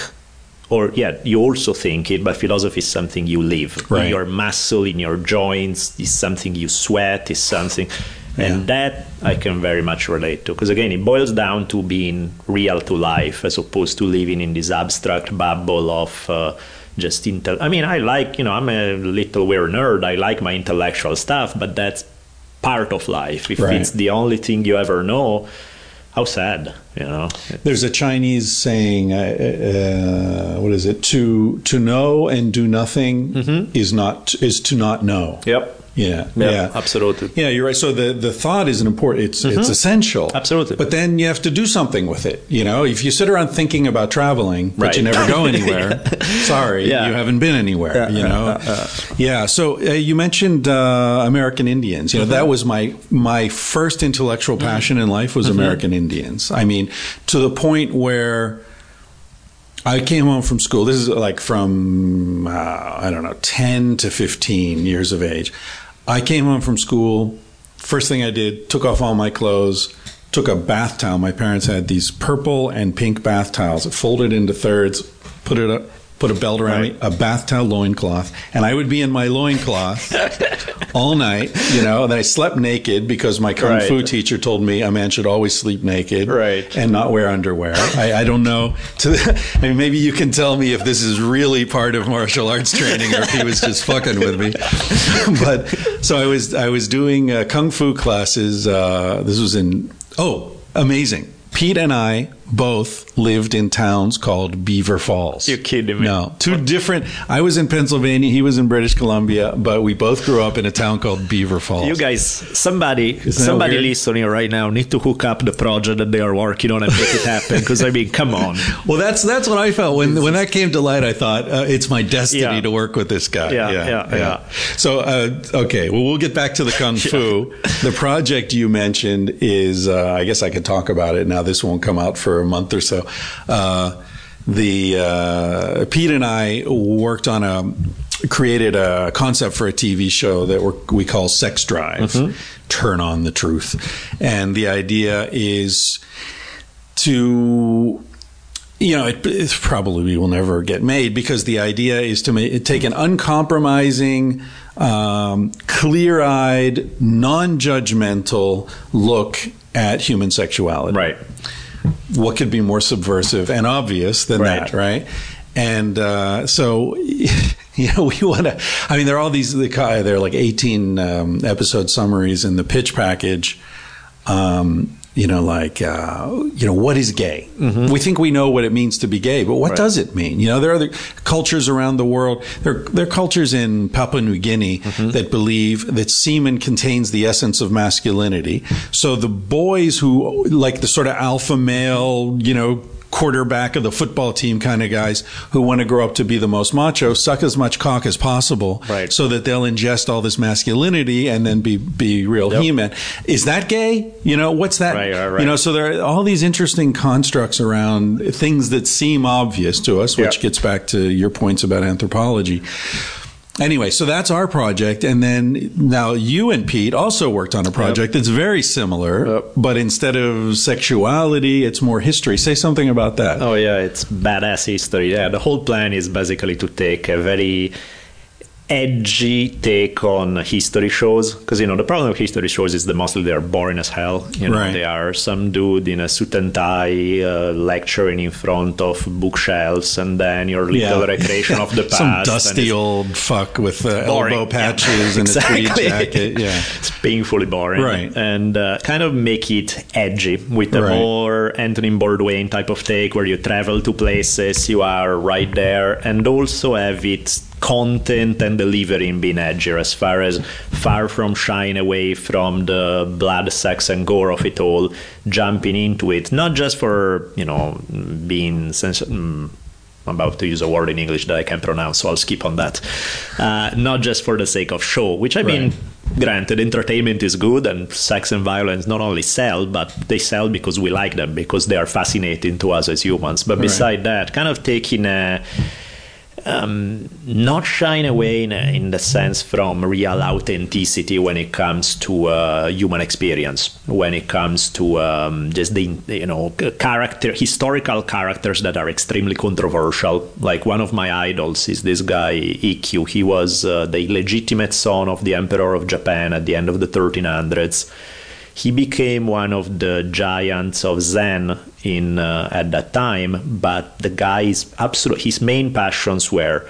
or yeah you also think it but philosophy is something you live Right. in your muscle in your joints is something you sweat is something and that i can very much relate to because again it boils down to being real to life as opposed to living in this abstract bubble of uh, just intel i mean i like you know i'm a little weird nerd i like my intellectual stuff but that's part of life if Right. it's the only thing you ever know how sad you know There's a Chinese saying, uh, uh, what is it? To to know and do nothing is not is to not know. yep Yeah, Yeah, yeah, absolutely. Yeah, you're right. So the the thought is an important. It's it's essential. Absolutely. But then you have to do something with it. You know, if you sit around thinking about traveling, but Right. you never go anywhere, sorry, Yeah. you haven't been anywhere. you know. yeah. So uh, you mentioned uh, American Indians. You know, that was my my first intellectual passion in life was American Indians. I mean, to the point where. I came home from school. This is like from, uh, I don't know, 10 to 15 years of age. I came home from school. First thing I did, took off all my clothes, took a bath towel. My parents had these purple and pink bath towels, folded into thirds, put it up. Put a belt around me, a bath towel loincloth, and I would be in my loincloth all night, you know. And I slept naked because my kung Right. fu teacher told me a man should always sleep naked Right. and not wear underwear. I, I don't know. To I mean, maybe you can tell me if this is really part of martial arts training or if he was just fucking with me. but so I was I was doing uh, kung fu classes. Uh, this was in oh amazing. Pete and I both lived in towns called Beaver Falls. You're kidding me. No, two different. I was in Pennsylvania. He was in British Columbia, but we both grew up in a town called Beaver Falls. You guys, somebody, somebody weird? listening right now need to hook up the project that they are working on and make it happen. Because I mean, come on. Well, that's that's what I felt when when that came to light. I thought uh, it's my destiny Yeah. to work with this guy. Yeah, yeah, yeah. So uh, okay, well, we'll get back to the kung fu. The project you mentioned is, uh, I guess I could talk about it now. This won't come out for a month or so. Uh, the uh, Pete and I worked on a created a concept for a TV show that we're, we call Sex Drive. Turn on the truth, and the idea is to you know, it, it probably will never get made because the idea is to make, take an uncompromising, um, clear-eyed, non-judgmental look at human sexuality. Right. What could be more subversive and obvious than Right. that, right? And uh, so, you know, we want to. I mean, there are all these. There are like eighteen um, episode summaries in the pitch package. Um, you know, like uh, you know, what is gay? We think we know what it means to be gay, but what Right. does it mean? You know, there are other cultures around the world. There, there are cultures in Papua New Guinea that believe that semen contains the essence of masculinity. So the boys who like the sort of alpha male, you know. Quarterback of the football team kind of guys who want to grow up to be the most macho, suck as much cock as possible, Right. so that they'll ingest all this masculinity and then be be real Yep. he-man. Is that gay? You know, what's that? Right, right, right. You know, so there are all these interesting constructs around things that seem obvious to us, which Yeah. gets back to your points about anthropology. Anyway, so that's our project, and then now you and Pete also worked on a project that's very similar, Yep. but instead of sexuality, it's more history. Say something about that. Oh yeah, it's badass history. Yeah, the whole plan is basically to take a very edgy take on history shows because you know the problem with history shows is that mostly they're boring as hell you know Right. they are some dude in a suit and tie uh, lecturing in front of bookshelves and then your little recreation of the past Some dusty old fuck with uh, elbow Yeah. patches and a tweed jacket. Yeah. it's painfully boring Right. and uh, kind of make it edgy with a Right. more Anthony Bourdain type of take where you travel to places you are right there and also have its content and delivering being edgier as far as far from shying away from the blood sex and gore of it all jumping into it not just for you know being sens- mm, I'm about to use a word in English that I can't pronounce, so I'll skip on that. Uh, not just for the sake of show, which I mean, granted, entertainment is good and sex and violence not only sell, but they sell because we like them, because they are fascinating to us as humans. But beside that, kind of taking a um, not shying away in, in the sense from real authenticity when it comes to uh, human experience, when it comes to um, just the you know character, historical characters that are extremely controversial. Like one of my idols is this guy Ikkyu. He was uh, the illegitimate son of the emperor of Japan at the end of the 1300s he became one of the giants of Zen in uh, at that time. But the guy's absolute his main passions were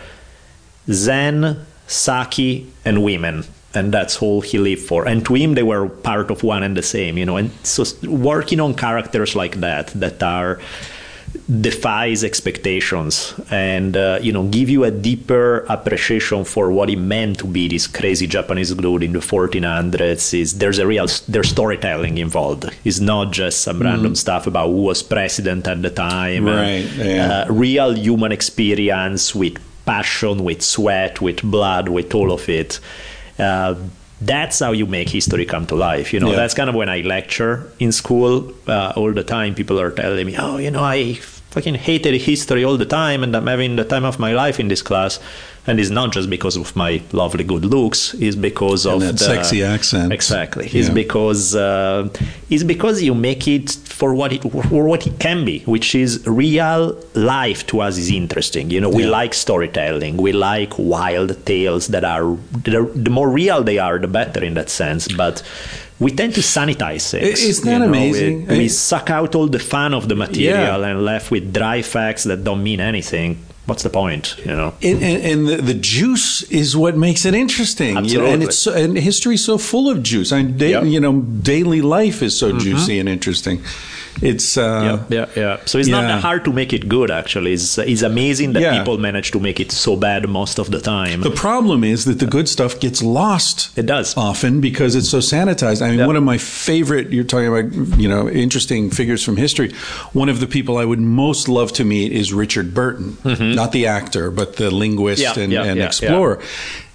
Zen, sake, and women. And that's all he lived for. And to him, they were part of one and the same, you know. And so, working on characters like that, that are defies expectations and uh, you know give you a deeper appreciation for what it meant to be this crazy Japanese dude in the 1400s is there's a real there's storytelling involved. It's not just some random stuff about who was president at the time Right, yeah. uh, real human experience with passion with sweat with blood with all of it. Uh, that's how you make history come to life you know Yeah. that's kind of when i lecture in school uh, all the time people are telling me oh you know i fucking hated history all the time and i'm having the time of my life in this class and it's not just because of my lovely good looks it's because And of that the sexy accent. exactly it's Yeah. because uh, it's because you make it for what it for what it can be which is real life to us is interesting you know we Yeah. like storytelling we like wild tales that are the, the more real they are the better in that sense but we tend to sanitize things. Isn't that you know, amazing? We, I- we suck out all the fun of the material Yeah. and left with dry facts that don't mean anything. What's the point? You know. And, and, and the, the juice is what makes it interesting. You know, and Absolutely. it's so, and history's so full of juice. I da- Yep. you know, daily life is so mm-hmm. juicy and interesting. It's uh, yeah, yeah, yeah. So it's not yeah. that hard to make it good. Actually, it's it's amazing that Yeah. people manage to make it so bad most of the time. The problem is that the good stuff gets lost. It does. often because it's so sanitized. I mean, one of my favorite. You're talking about, you know, interesting figures from history. One of the people I would most love to meet is Richard Burton, not the actor, but the linguist Mm-hmm. And, and explorer.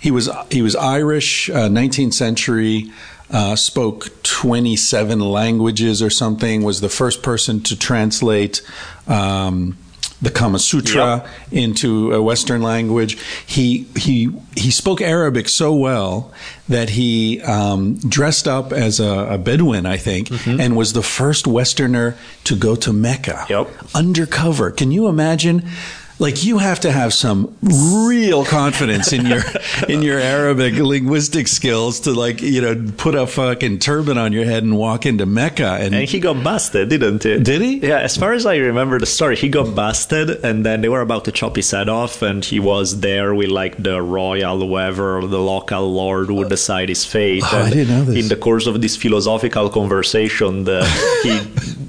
He was he was Irish, uh, 19th century. Uh, spoke 27 languages or something. Was the first person to translate um, the Kama Sutra into a Western language. He he he spoke Arabic so well that he um, dressed up as a, a Bedouin, I think, and was the first Westerner to go to Mecca Yep. undercover. Can you imagine? Like you have to have some real confidence in your in your Arabic linguistic skills to like you know put a fucking turban on your head and walk into Mecca and, and he got busted, didn't he? Did he? Yeah, as far as I remember the story, he got busted, and then they were about to chop his head off, and he was there with like the royal, whoever, the local lord would decide his fate. Oh, I didn't know this. In the course of this philosophical conversation, the, he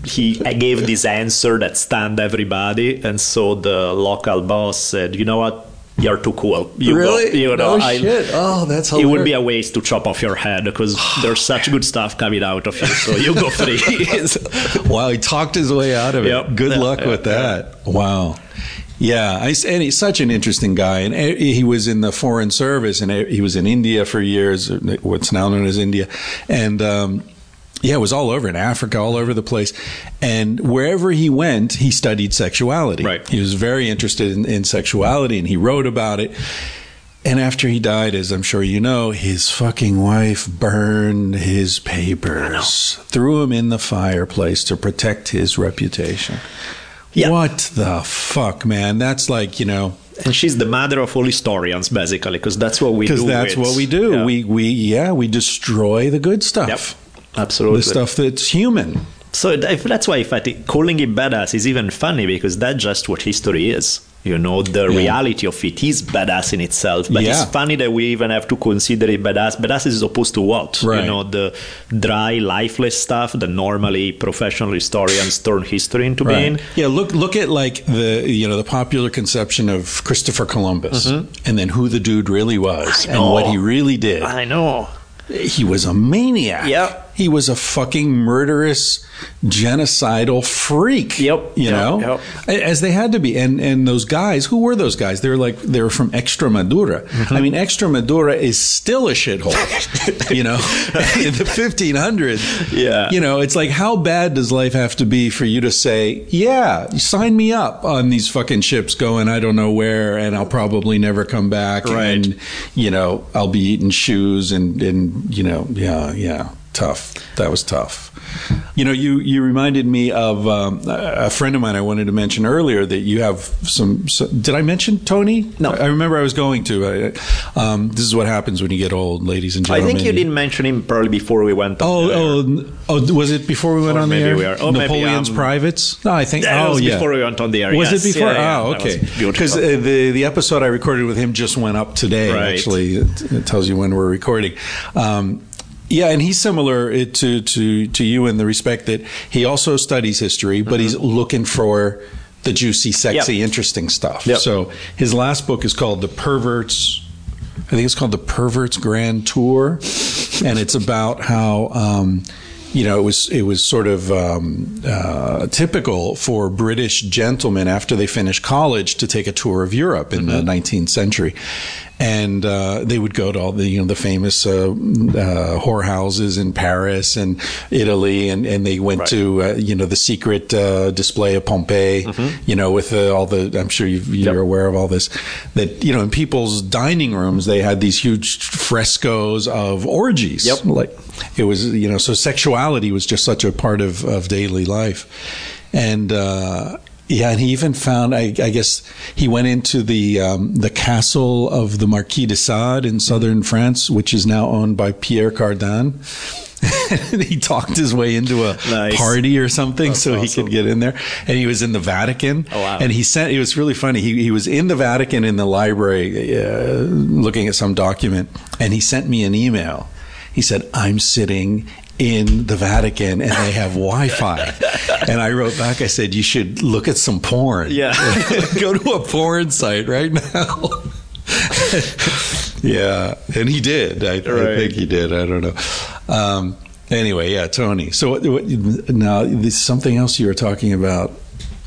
he gave this answer that stunned everybody, and so the local boss said, "You know what? You're too cool. You Really? Go, you know, No I- shit. Oh, that's It would be a waste to chop off your head because there's such good stuff coming out of you. So you go free. wow, he talked his way out of it. Yep. Good Yeah, luck yeah, with that. Wow. Yeah, I, and he's such an interesting guy, and eh, he was in the foreign service, and eh, he was in India for years, what's now known as India, and um, yeah, it was all over in Africa, all over the place, and wherever he went, he studied sexuality. Right. He was very interested in, in sexuality, and he wrote about it. And after he died, as I'm sure you know, his fucking wife burned his papers, threw him in the fireplace to protect his reputation. Yeah. What the fuck, man? That's like, you know, and she's the mother of all historians, basically, because that's what we do. because that's with- what we do. Yeah. We, we, yeah, we destroy the good stuff. Absolutely. The stuff that's human. So if, that's why in fact, calling it badass is even funny because that's just what history is. You know, the Yeah. reality of it is badass in itself. But Yeah. it's funny that we even have to consider it badass. Badass is opposed to what? Right. You know, the dry, lifeless stuff that normally professional historians turn history into being. Yeah, look look at like the you know the popular conception of Christopher Columbus, mm-hmm. and then who the dude really was, and what he really did. I know. He was a maniac. Yep. He was a fucking murderous, genocidal freak. Yep. You Yep. know, as they had to be. And and those guys, who were those guys? They're like they're from Extremadura. Mm-hmm. I mean, Extremadura is still a shithole. you know, in the 1500s. Yeah. You know, it's like how bad does life have to be for you to say, yeah, sign me up on these fucking ships going I don't know where, and I'll probably never come back. Right. And you know, I'll be eating shoes and and you know, yeah, yeah, tough. That was tough. You know, you you reminded me of um, a a friend of mine I wanted to mention earlier that you have some. so- did I mention Tony? No. I remember I was going to. I, um, this is what happens when you get old, ladies and gentlemen. I think you didn't mention him probably before we went on Oh, the air. oh, oh! Was it before we went Or on the air? we are- oh, maybe, Napoleon's um, privates. No, I think. Yeah, it oh, was yeah. before we went on the air. Was Yes, it before? yeah, yeah, oh, that okay. Because uh, the the episode I recorded with him just went up today. Right. Actually, it, it tells you when we're recording. Um, yeah, and he's similar uh, to to to you in the respect that he also studies history, but he's looking for the juicy, sexy, Mm-hmm. Yep. interesting stuff. Yep. So his last book is called The Perverts. I think it's called The Perverts Grand Tour, and it's about how. Um, you know, it was it was sort of um, uh, typical for British gentlemen after they finished college to take a tour of Europe in the 19th century, and uh, they would go to all the you know the famous uh, uh, whorehouses in Paris and Italy, and, and they went Right. to uh, you know the secret uh, display of Pompeii, you know, with uh, all the I'm sure you've, you're Yep. aware of all this. That you know, in people's dining rooms, they had these huge frescoes of orgies. Yep. Like it was, you know, so sexuality was just such a part of, of daily life, and. uh yeah, and he even found. I, I guess he went into the um, the castle of the Marquis de Sade in southern France, which is now owned by Pierre Cardin. he talked his way into a Nice. party or something That's so he could get in there. And he was in the Vatican. Oh, wow. And he sent. It was really funny. He he was in the Vatican in the library uh, looking at some document, and he sent me an email. He said, "I'm sitting in the Vatican and they have Wi-Fi. and I wrote back, I said, you should look at some porn. Yeah. Go to a porn site right now. yeah, and he did. I, right. I, think he did. I don't know. Um, anyway, yeah, Tony. So what, what, now, this something else you were talking about.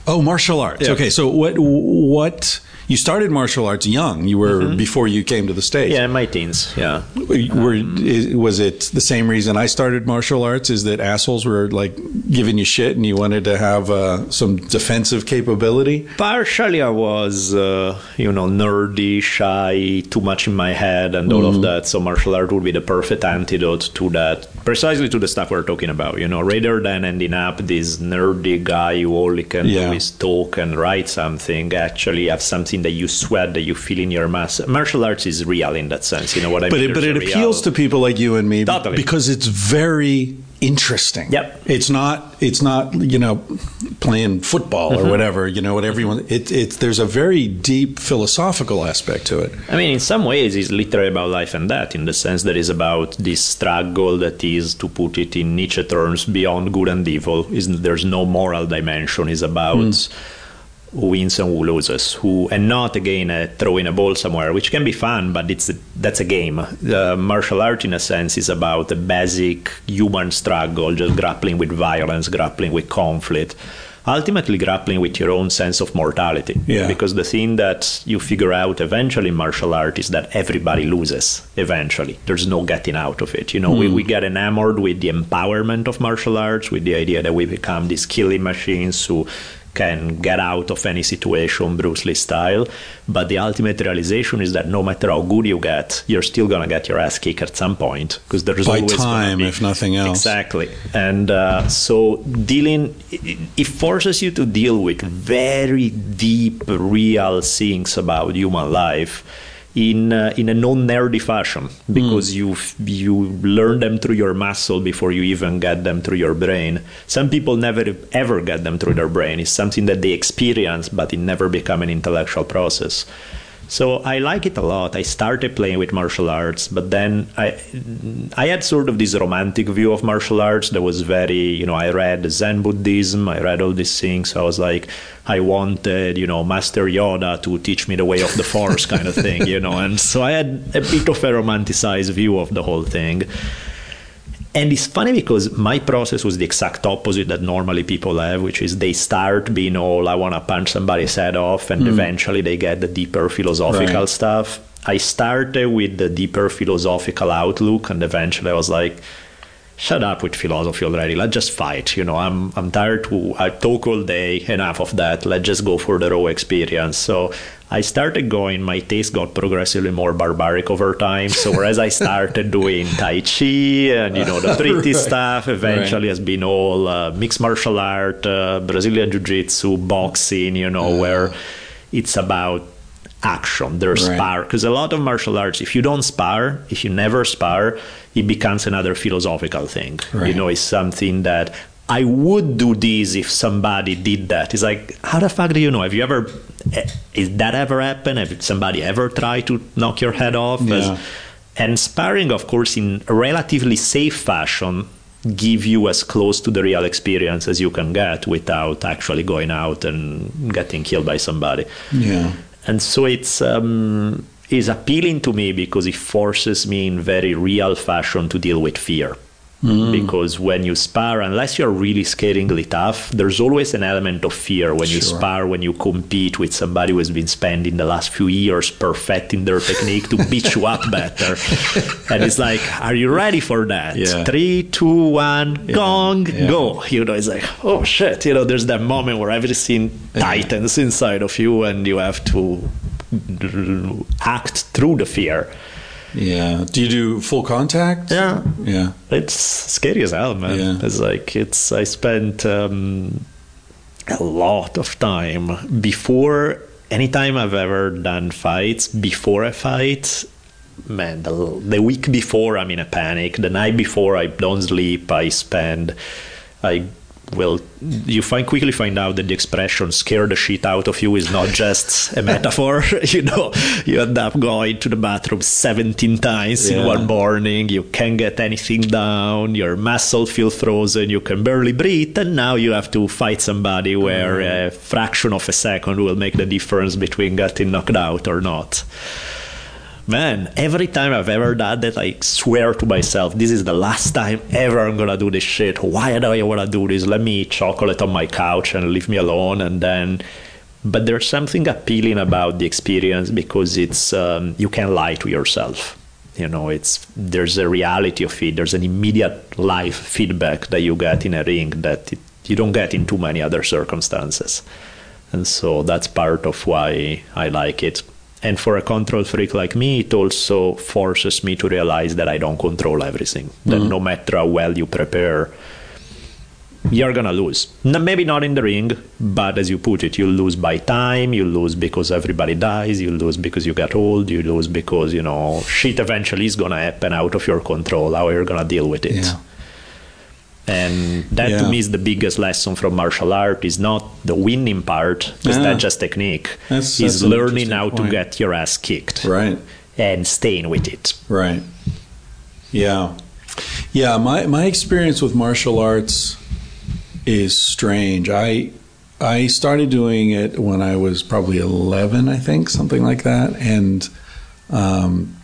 Oh, martial arts. Yeah. Okay, so what what you started martial arts young. You were mm-hmm. before you came to the states. Yeah, in my teens. Yeah. Were, um, was it the same reason I started martial arts? Is that assholes were like giving you shit, and you wanted to have uh, some defensive capability? Partially, I was, uh, you know, nerdy, shy, too much in my head, and all mm. of mm-hmm. that. So martial art would be the perfect antidote to that, precisely to the stuff we're talking about. You know, rather than ending up this nerdy guy who only can yeah. is talk and write something, actually have something something that you sweat, that you feel in your mass. Martial arts is real in that sense. You know what I but mean? It, but it appeals to people like you and me totally. because it's very interesting. Yep. It's not. It's not. You know, playing football mm-hmm. or whatever. You know what everyone. It, it's there's a very deep philosophical aspect to it. I mean, in some ways, it's literally about life and death in the sense that it's about this struggle that is, to put it in Nietzsche terms, beyond good and evil. Is there's no moral dimension. Is about. Mm wins and who loses, who and not again uh, throwing a ball somewhere, which can be fun, but it's a, that's a game. The martial art, in a sense, is about a basic human struggle, just grappling with violence, grappling with conflict, ultimately grappling with your own sense of mortality. Yeah. Because the thing that you figure out eventually in martial art is that everybody loses eventually. There's no getting out of it. You know, mm. we, hmm. we get enamored with the empowerment of martial arts, with the idea that we become these killing machines who can get out of any situation Bruce Lee style. But the ultimate realization is that no matter how good you get, you're still gonna get your ass kicked at some point because there's by always time, if nothing else. Exactly, and uh, so dealing it, it forces you to deal with very deep, real things about human life in uh, in a non-nerdy fashion because mm. you you learn them through your muscle before you even get them through your brain. Some people never ever get them through their brain. It's something that they experience, but it never become an intellectual process. So I like it a lot. I started playing with martial arts, but then I I had sort of this romantic view of martial arts that was very, you know, I read Zen Buddhism, I read all these things. So I was like, I wanted, you know, Master Yoda to teach me the way of the Force kind of thing, you know. And so I had a bit of a romanticized view of the whole thing. And it's funny because my process was the exact opposite that normally people have, which is they start being all, I want to punch somebody's head off, and mm. eventually they get the deeper philosophical right. stuff. I started with the deeper philosophical outlook, and eventually I was like, shut up with philosophy already. Let's just fight. You know, I'm I'm tired to I talk all day. Enough of that. Let's just go for the raw experience. So I started going. My taste got progressively more barbaric over time. So whereas I started doing Tai Chi and you know the pretty right. stuff, eventually right. has been all uh, mixed martial art, uh, Brazilian Jiu Jitsu, boxing. You know, uh. where it's about action. There's right. spar because a lot of martial arts, if you don't spar, if you never spar, it becomes another philosophical thing. Right. You know, it's something that I would do this if somebody did that. It's like, how the fuck do you know? Have you ever, eh, is that ever happened? Have somebody ever tried to knock your head off? Yeah. and sparring, of course, in a relatively safe fashion, give you as close to the real experience as you can get without actually going out and getting killed by somebody. Yeah. And so it's um, is appealing to me because it forces me in very real fashion to deal with fear. Mm. Because when you spar, unless you're really scaringly tough, there's always an element of fear when sure. you spar, when you compete with somebody who has been spending the last few years perfecting their technique to beat you up better. And it's like, are you ready for that? Yeah. Three, two, one, yeah. gong, yeah. go. You know, it's like, oh shit. You know, there's that moment where everything tightens inside of you and you have to act through the fear. Yeah. Do you do full contact? Yeah. Yeah. It's scary as hell, man. Yeah. It's like it's. I spent um, a lot of time before. Anytime I've ever done fights, before a fight, man, the, the week before I'm in a panic. The night before I don't sleep. I spend. I will you find quickly find out that the expression scare the shit out of you is not just a metaphor. You know you end up going to the bathroom 17 times Yeah. in one morning. You can't get anything down. Your muscles feel frozen. You can barely breathe. And now you have to fight somebody where mm. a fraction of a second will make the difference between getting knocked out or not Man, every time I've ever done that, I swear to myself, this is the last time ever I'm gonna do this shit. Why do I wanna do this? Let me eat chocolate on my couch and leave me alone. And then, but there's something appealing about the experience because it's um, you can lie to yourself. You know, it's there's a reality of it. There's an immediate live feedback that you get in a ring that it, you don't get in too many other circumstances. And so that's part of why I like it. And for a control freak like me, it also forces me to realize that I don't control everything. That mm-hmm. no matter how well you prepare, you're gonna lose. N- maybe not in the ring, but as you put it, you lose by time, you lose because everybody dies, you lose because you get old, you lose because, you know, shit eventually is gonna happen out of your control. How are you gonna deal with it? Yeah. And that Yeah. to me is the biggest lesson from martial art is not the winning part, because Yeah. that's just technique. That's- is learning how point. to get your ass kicked Right. and staying with it. Right. Yeah. Yeah, my my experience with martial arts is strange. I I started doing it when I was probably 11, I think, something like that, and um,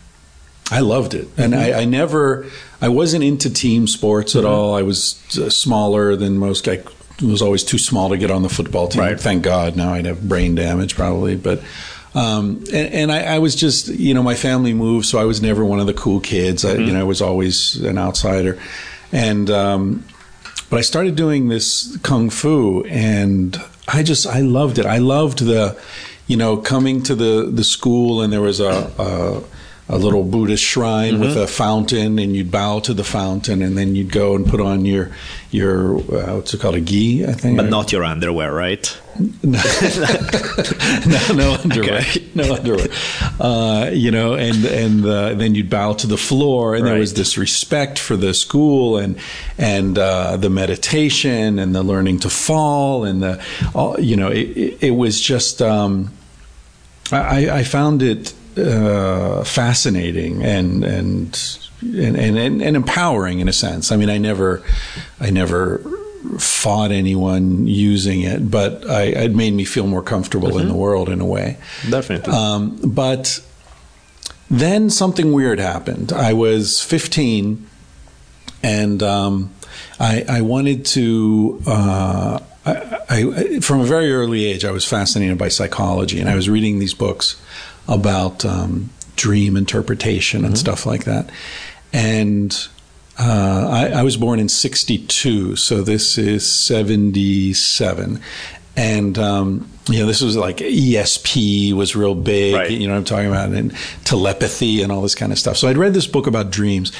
I loved it. And I, I never, I wasn't into team sports at all. I was uh, smaller than most. I was always too small to get on the football team. Right. Thank God. Now I'd have brain damage probably, but. Um, and, and I, I was just, you know, my family moved, so I was never one of the cool kids. I, you know, I was always an outsider, and um, but I started doing this kung fu, and I just I loved it. I loved the, you know, coming to the the school, and there was a. a a little Buddhist shrine with a fountain, and you'd bow to the fountain, and then you'd go and put on your your uh, what's it called a gi, I think, But not your underwear, right? no, no underwear. Okay. No underwear. Uh, you know, and and uh, then you'd bow to the floor, and there was this respect for the school and and uh, the meditation and the learning to fall and the, all, you know, it, it, it was just. Um, I, I found it uh, fascinating and and, and and and empowering in a sense. I mean, I never, I never fought anyone using it, but I, it made me feel more comfortable in the world in a way. Definitely. Um, but then something weird happened. I was 15, and um, I, I wanted to. Uh, I, I, from a very early age, I was fascinated by psychology, and I was reading these books about um, dream interpretation and stuff like that. And uh, I, I was born in 62, so this is 77. And, um, you know, this was like ESP was real big, Right. you know what I'm talking about, and telepathy and all this kind of stuff. So I'd read this book about dreams,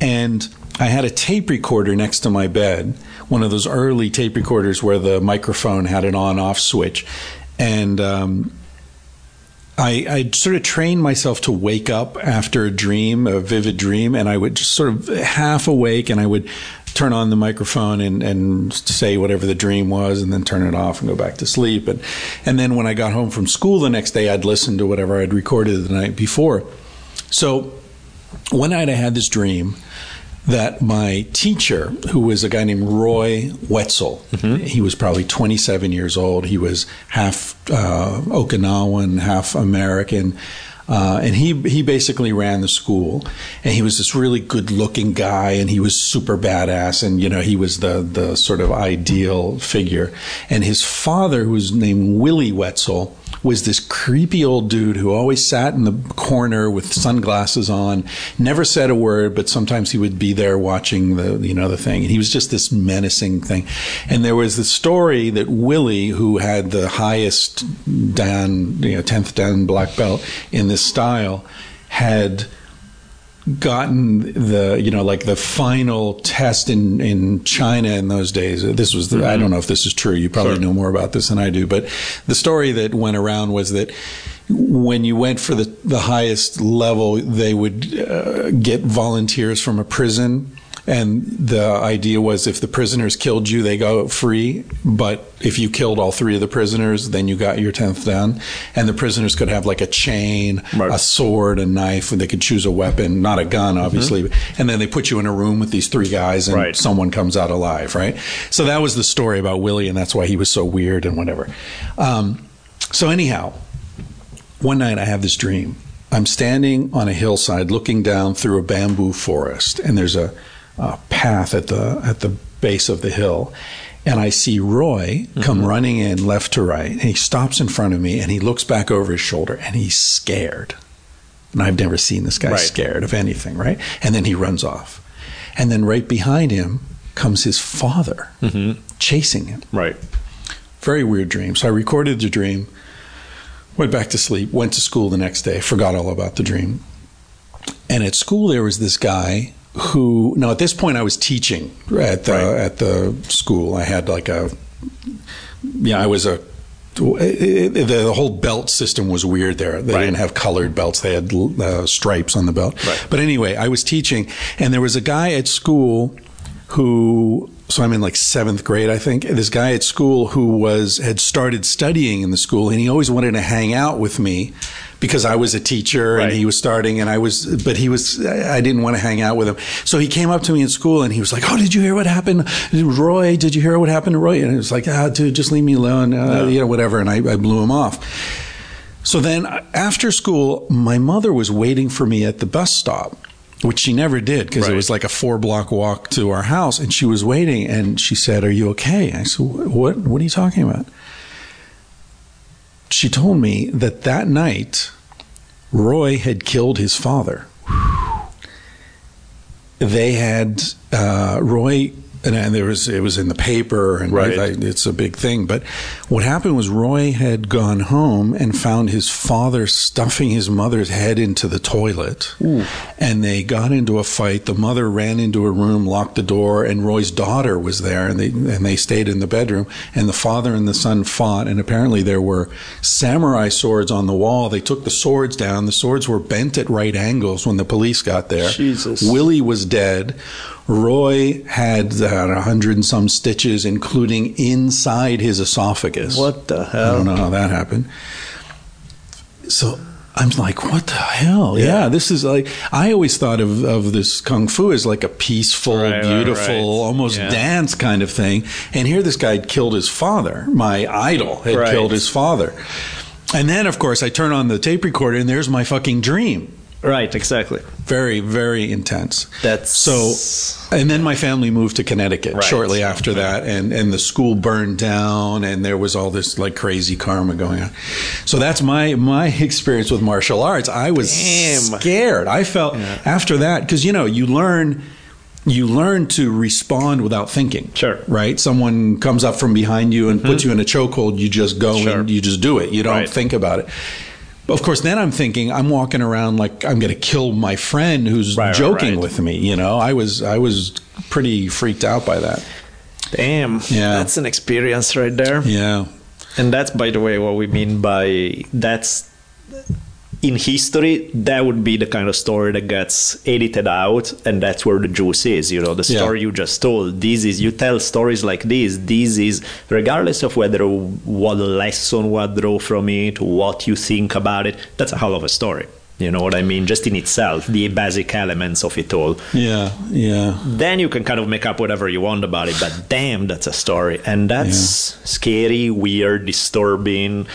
and I had a tape recorder next to my bed, one of those early tape recorders where the microphone had an on off switch. And, um, I, I sort of trained myself to wake up after a dream, a vivid dream, and I would just sort of half awake and I would turn on the microphone and, and say whatever the dream was and then turn it off and go back to sleep. And, and then when I got home from school the next day, I'd listen to whatever I'd recorded the night before. So one night I had this dream that my teacher, who was a guy named Roy Wetzel, he was probably 27 years old. He was half uh, Okinawan, half American. Uh, and he he basically ran the school, and he was this really good-looking guy, and he was super badass, and you know he was the the sort of ideal figure. And his father, who was named Willie Wetzel, was this creepy old dude who always sat in the corner with sunglasses on, never said a word, but sometimes he would be there watching the you know the thing. And he was just this menacing thing. And there was the story that Willie, who had the highest Dan, you know, tenth Dan black belt in this style, had gotten the you know like the final test in in China in those days. This was the, I don't know if this is true. You probably Sure. know more about this than I do but the story that went around was that when you went for the the highest level they would uh, get volunteers from a prison and the idea was if the prisoners killed you, they go free. But if you killed all three of the prisoners, then you got your tenth Dan. And the prisoners could have like a chain, Right. a sword, a knife, and they could choose a weapon, not a gun, obviously. And then they put you in a room with these three guys, and Right. someone comes out alive, right? So that was the story about Willie, and that's why he was so weird and whatever. Um, so anyhow, one night I have this dream. I'm standing on a hillside looking down through a bamboo forest, and there's a, a path at the at the base of the hill. And I see Roy come mm-hmm. running in left to right, and he stops in front of me, and he looks back over his shoulder, and he's scared. And I've never seen this guy Right. scared of anything, right? And then he runs off, and then right behind him comes his father mm-hmm. chasing him Right. very weird dream. So I recorded the dream, went back to sleep, went to school the next day, forgot all about the dream. And at school there was this guy who now at this point I was teaching at the Right. at the school. I had like a yeah, I was a it, it- the whole belt system was weird there. They Right. didn't have colored belts; they had uh, stripes on the belt. Right. But anyway, I was teaching, and there was a guy at school who. So I'm in like seventh grade, I think. This guy at school who was had started studying in the school, and he always wanted to hang out with me because I was a teacher and he was starting, and I was, but he was. I didn't want to hang out with him, so he came up to me in school and he was like, "Oh, did you hear what happened, Roy? Did you hear what happened to Roy?" And it was like, "Ah, dude, just leave me alone, uh, you know, whatever." And I, I blew him off. So then uh, after school, my mother was waiting for me at the bus stop, which she never did because it was like a four block walk to our house. And she was waiting and she said, Are you okay? I said, What, what are you talking about? She told me that that night, Roy had killed his father. They had, uh, Roy, and, and there was, it was in the paper and Right. I- it's a big thing. But what happened was Roy had gone home and found his father stuffing his mother's head into the toilet. And they got into a fight. The mother ran into a room, locked the door, and Roy's daughter was there, and they and they stayed in the bedroom. And the father and the son fought, and apparently there were samurai swords on the wall. They took the swords down. The swords were bent at right angles when the police got there. Jesus. Willie was dead. Roy had uh, a hundred and some stitches, including inside his esophagus. What the hell? I don't know how that happened. So I'm like, what the hell? Yeah, this is like I always thought of, of this kung fu as like a peaceful, Right, right, beautiful, right. almost Yeah. dance kind of thing. And here this guy had killed his father. My idol had Right. killed his father. And then of course I turn on the tape recorder and there's my fucking dream. Right. Exactly. Very, very intense. That's So, and then my family moved to Connecticut Right. shortly after that, and, and the school burned down, and there was all this like crazy karma going on. So that's my my experience with martial arts. I was Damn. scared. I felt after that because you know you learn. You learn to respond without thinking. Sure. Mm-hmm. Right? Someone comes up from behind you and puts you in a chokehold. You just go Sure. and you just do it. You don't Right. think about it. But of course, then I'm thinking I'm walking around like I'm going to kill my friend who's Right, right, joking right. with me. You know, I was I was pretty freaked out by that. damn. Yeah. That's an experience right there. Yeah, And that's, by the way, what we mean by that's in history. That would be the kind of story that gets edited out, and that's where the juice is. You know, the Yeah. story you just told. This is you tell stories like this. This is regardless of whether what lesson what draw from it, what you think about it. That's a hell of a story. You know what I mean? Just in itself, the basic elements of it all yeah, yeah, then you can kind of make up whatever you want about it but damn that's a story and that's scary weird disturbing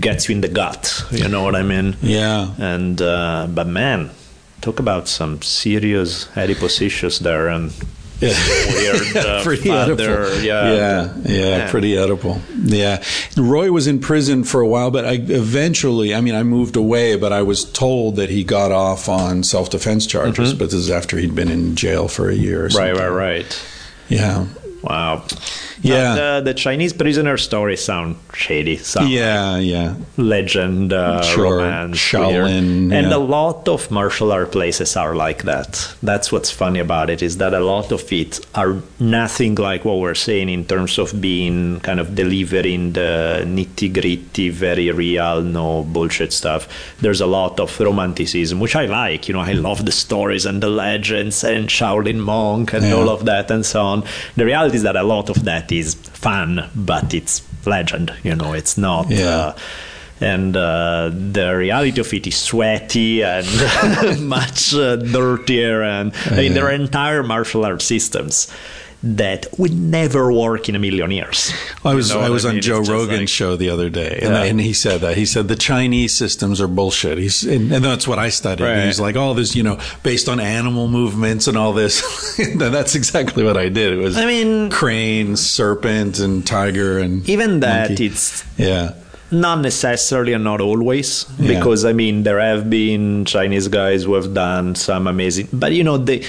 gets you in the gut you know what i mean yeah. and uh, but man talk about some serious adipositious there and weird uh, pretty father, edible. yeah yeah, yeah, Yeah. pretty Oedipal. Yeah, Roy was in prison for a while, but I eventually, I mean, I moved away, but I was told that he got off on self defense charges. But this is after he'd been in jail for a year. Or Mm-hmm. right right right Yeah. wow Yeah. the, the Chinese prisoner stories sound shady. Sound Yeah, yeah. legend, uh, Sure. romance, Shaolin, weird. and a lot of martial art places are like that. That's what's funny about it is that a lot of it are nothing like what we're saying in terms of being kind of delivering the nitty gritty, very real, no bullshit stuff. There's a lot of romanticism, which I like. You know, I love the stories and the legends and Shaolin monk and Yeah. all of that and so on. The reality is that a lot of that is fun, but it's legend. You know, it's not. Yeah. Uh, and uh, the reality of it is sweaty and much uh, dirtier. And I mean, there are entire martial art systems that would never work in a million years. I was You know I was on mean? Joe It's Rogan's like- show the other day, and, Yeah. and he said that he said the Chinese systems are bullshit. He's and, and that's what I studied. Right. He's like, all this, you know, based on animal movements and all this. and that's exactly what I did. It was, I mean- crane, serpent, and tiger, and Even that, monkey. it's yeah, not necessarily and not always Yeah. because i mean there have been chinese guys who have done some amazing but you know they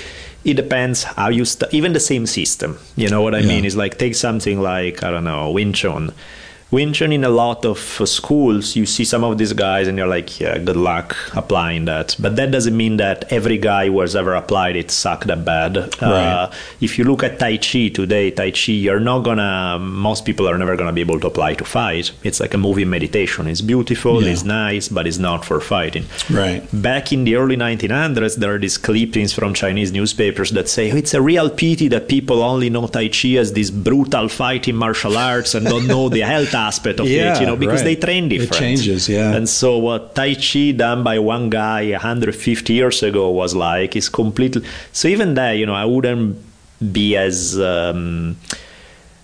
it depends how you st- even the same system you know what i Yeah. mean is like take something like i don't know wing wing chun in a lot of uh, schools you see some of these guys and you're like yeah good luck applying that. But that doesn't mean that every guy who has ever applied it sucked that bad. Uh, if you look at tai chi today tai chi you're not gonna most people are never gonna be able to apply to fight. It's like a movie meditation. It's beautiful Yeah. it's nice but it's not for fighting. Right. back in the early 1900s there are these clippings from chinese newspapers that say "Oh, it's a real pity that people only know tai chi as this brutal fighting martial arts and don't know the health aspect of Yeah, it you know because right. they train different. It changes, yeah. and so what tai chi done by one guy 150 years ago was like is completely so even there you know i wouldn't be as um,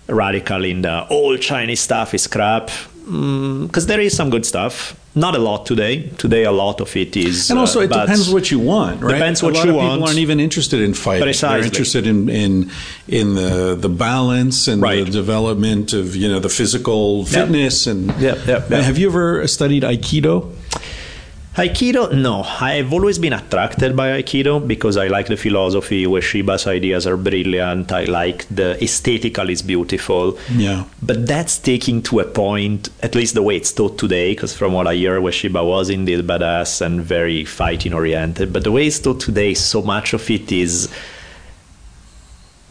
radical in the all chinese stuff is crap because there is some good stuff not a lot today today a lot of it is And also, uh, it depends what you want, right? Depends a what lot you of want. People aren't even interested in fighting. Precisely. They're interested in in in the the balance and Right. the development of you know the physical fitness and. Yep, yep, yep. Have you ever studied Aikido? Aikido, no. I've always been attracted by Aikido because I like the philosophy. Ueshiba's ideas are brilliant. I like the aesthetical is beautiful. Yeah. But that's taking to a point, at least the way it's taught today, because from what I hear, Ueshiba was indeed badass and very fighting oriented. But the way it's taught today, so much of it is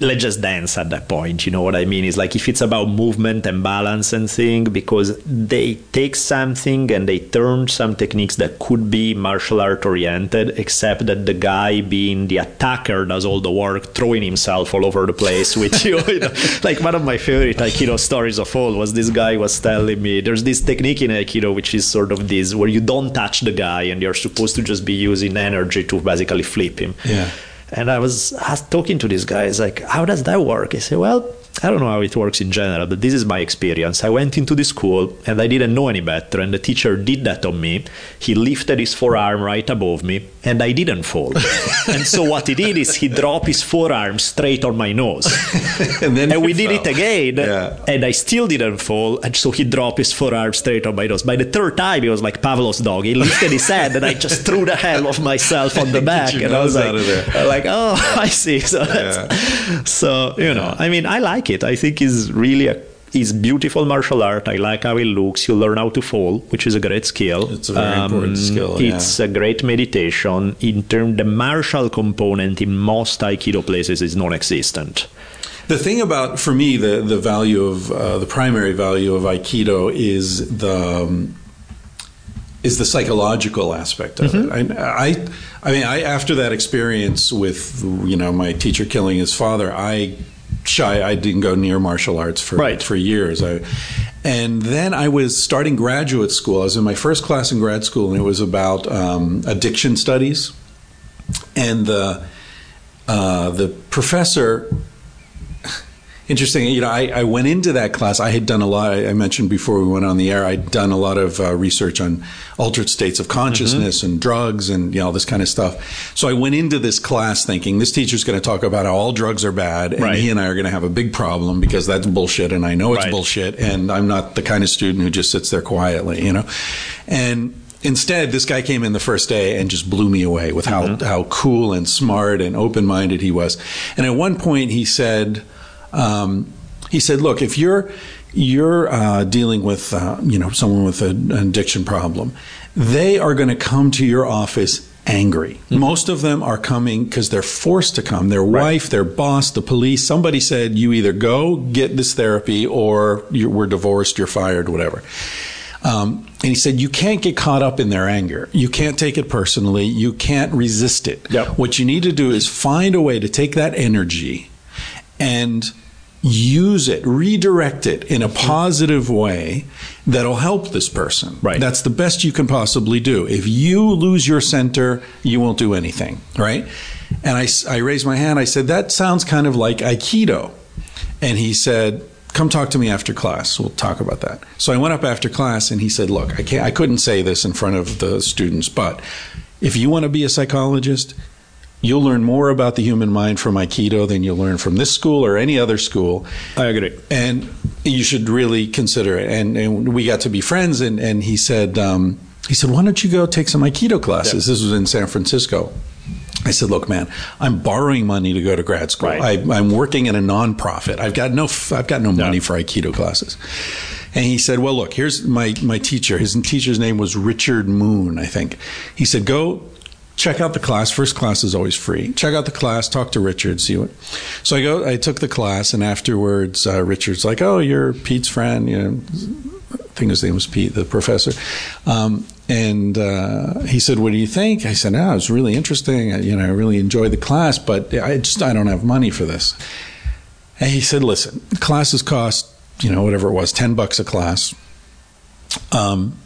let's just dance at that point you know what i mean is like if it's about movement and balance and thing because they take something and they turn some techniques that could be martial art oriented except that the guy being the attacker does all the work throwing himself all over the place with you, you know? like one of my favorite aikido stories of all was this guy was telling me there's this technique in aikido which is sort of this where you don't touch the guy and you're supposed to just be using energy to basically flip him Yeah. And I was talking to this guy. He's like, "How does that work?" I said, "Well, I don't know how it works in general, but this is my experience. I went into the school and I didn't know any better, and the teacher did that on me. He lifted his forearm right above me, and I didn't fall. and so what he did is he dropped his forearm straight on my nose, and then and we did it again, Yeah. and I still didn't fall. And so he dropped his forearm straight on my nose. By the third time, he was like Pavlov's dog. He lifted his head, and I just threw the hell of myself on the back. and I was like, out of there. I'm like, oh, I see. So, that's, so you know, I mean, I like it. I think it's really a it's beautiful martial art. I like how it looks. You learn how to fall, which is a great skill. Um, It's a very important skill, yeah. It's a great meditation. In terms, the martial component in most Aikido places is non-existent. The thing about, for me, the the value of uh, the primary value of Aikido is the um, is the psychological aspect of Mm-hmm. it. I, I, I mean, I after that experience with you know my teacher killing his father, I shy. I didn't go near martial arts for Right. for years. I, and then I was starting graduate school. I was in my first class in grad school, and it was about um, addiction studies. And the uh, the professor interesting. You know, I, I went into that class. I had done a lot. I mentioned before we went on the air. I'd done a lot of uh, research on altered states of consciousness and drugs and you know all this kind of stuff. So I went into this class thinking this teacher's going to talk about how all drugs are bad, and Right. he and I are going to have a big problem because that's bullshit, and I know it's Right. bullshit, and I'm not the kind of student who just sits there quietly, you know, and. Instead, this guy came in the first day and just blew me away with how, how cool and smart and open minded he was. And at one point, he said, um, He said, "Look, if you're you're uh, dealing with uh, you know someone with an addiction problem, they are going to come to your office." Angry. Mm-hmm. Most of them are coming because they're forced to come. Their right. wife, their boss, the police. Somebody said, "You either go get this therapy, or we're divorced, you're fired, whatever." Um, and he said, You can't get caught up in their anger. You can't take it personally. You can't resist it. Yep. What you need to do is find a way to take that energy and use it, redirect it in a positive way that'll help this person. Right. That's the best you can possibly do. If you lose your center, you won't do anything, right? And I, I raised my hand. I said, That sounds kind of like Aikido. And he said, come talk to me after class. We'll talk about that. So I went up after class and he said, look, I can't, I couldn't say this in front of the students, but if you want to be a psychologist, you'll learn more about the human mind from Aikido than you'll learn from this school or any other school. I agree. And you should really consider it. And, and we got to be friends and, and he said, um, he said, why don't you go take some Aikido classes? This was in San Francisco. I said, "Look, man, I'm borrowing money to go to grad school. Right. I, am working in a nonprofit. I've got no, I've got no money for Aikido classes." And he said, "Well, look, here's my my teacher. His teacher's name was Richard Moon, I think." He said, "Go." Check out the class. First class is always free. Check out the class. Talk to Richard. See what. So I go. I took the class, and afterwards, uh, Richard's like, "Oh, you're Pete's friend." You know, I think his name was Pete, the professor. Um, and uh, he said, "What do you think?" I said, "Oh, it was really interesting. I, you know, I really enjoyed the class, but I just I don't have money for this." And he said, "Listen, classes cost you know whatever it was, ten bucks a class. Um,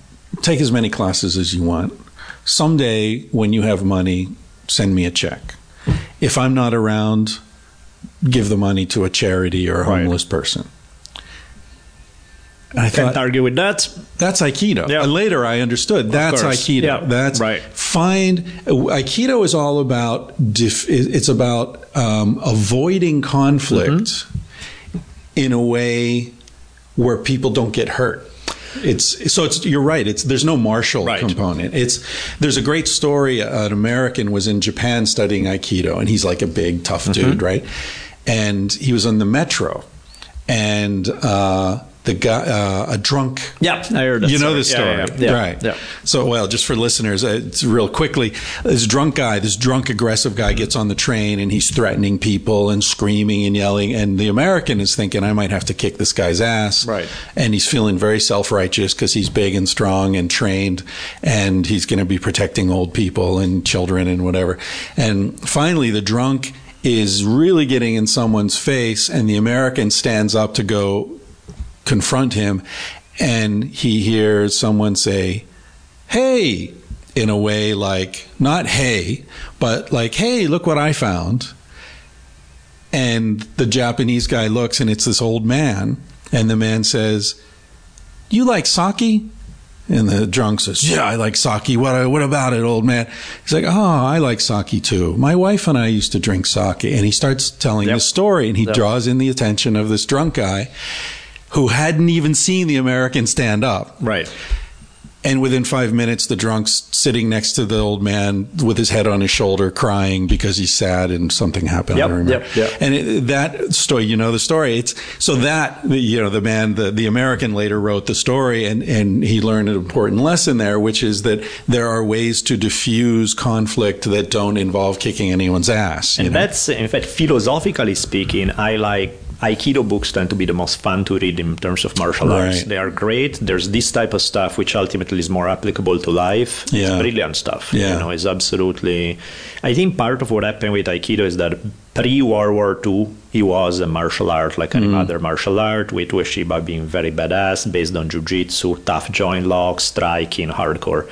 take as many classes as you want. Someday, when you have money, send me a check. If I'm not around, give the money to a charity or a Right. homeless person." And I Can't argue with that. that's Aikido. Yeah. And later I understood that's. Aikido. Yeah. That's Right. Find Aikido is all about it's about um, avoiding conflict Mm-hmm. in a way where people don't get hurt. It's so it's you're right. It's there's no martial Right. component. It's there's a great story. An American was in Japan studying Aikido, and he's like a big tough Mm-hmm. dude, right? And he was on the metro, and uh, the guy, uh, a drunk Yeah, I heard you know story. this story, Yeah, yeah, yeah. right? Yeah. So, well, just for listeners, uh, it's real quickly. This drunk guy, this drunk aggressive guy, gets on the train and he's threatening people and screaming and yelling. And the American is thinking, I might have to kick this guy's ass, Right. And he's feeling very self righteous because he's big and strong and trained, and he's going to be protecting old people and children and whatever. And finally, the drunk is really getting in someone's face, and the American stands up to go confront him and he hears someone say hey in a way like not hey but like hey look what i found and the japanese guy looks and it's this old man and the man says you like sake and the drunk says, "Yeah, I like sake. What what about it, old man?" He's like, "Oh, I like sake too. My wife and I used to drink sake." And he starts telling Yep. the story, and he Yep. draws in the attention of this drunk guy who hadn't even seen the American stand up. Right. And within five minutes, the drunk's sitting next to the old man with his head on his shoulder, crying because he's sad and something happened. Yep, I don't remember. yep, yep. And it, that story, you know the story. It's so that you know the man, the the American later wrote the story, and and he learned an important lesson there, which is that there are ways to diffuse conflict that don't involve kicking anyone's ass. you And know? that's, in fact, philosophically speaking, I like Aikido books tend to be the most fun to read in terms of martial arts. They are great. There's this type of stuff which ultimately is more applicable to life. Yeah. It's brilliant stuff. Yeah. You know, it's absolutely. I think part of what happened with Aikido is that pre World War II, he was a martial art like any mm-hmm. other martial art, with Ueshiba being very badass, based on jujitsu, tough joint locks, striking, hardcore.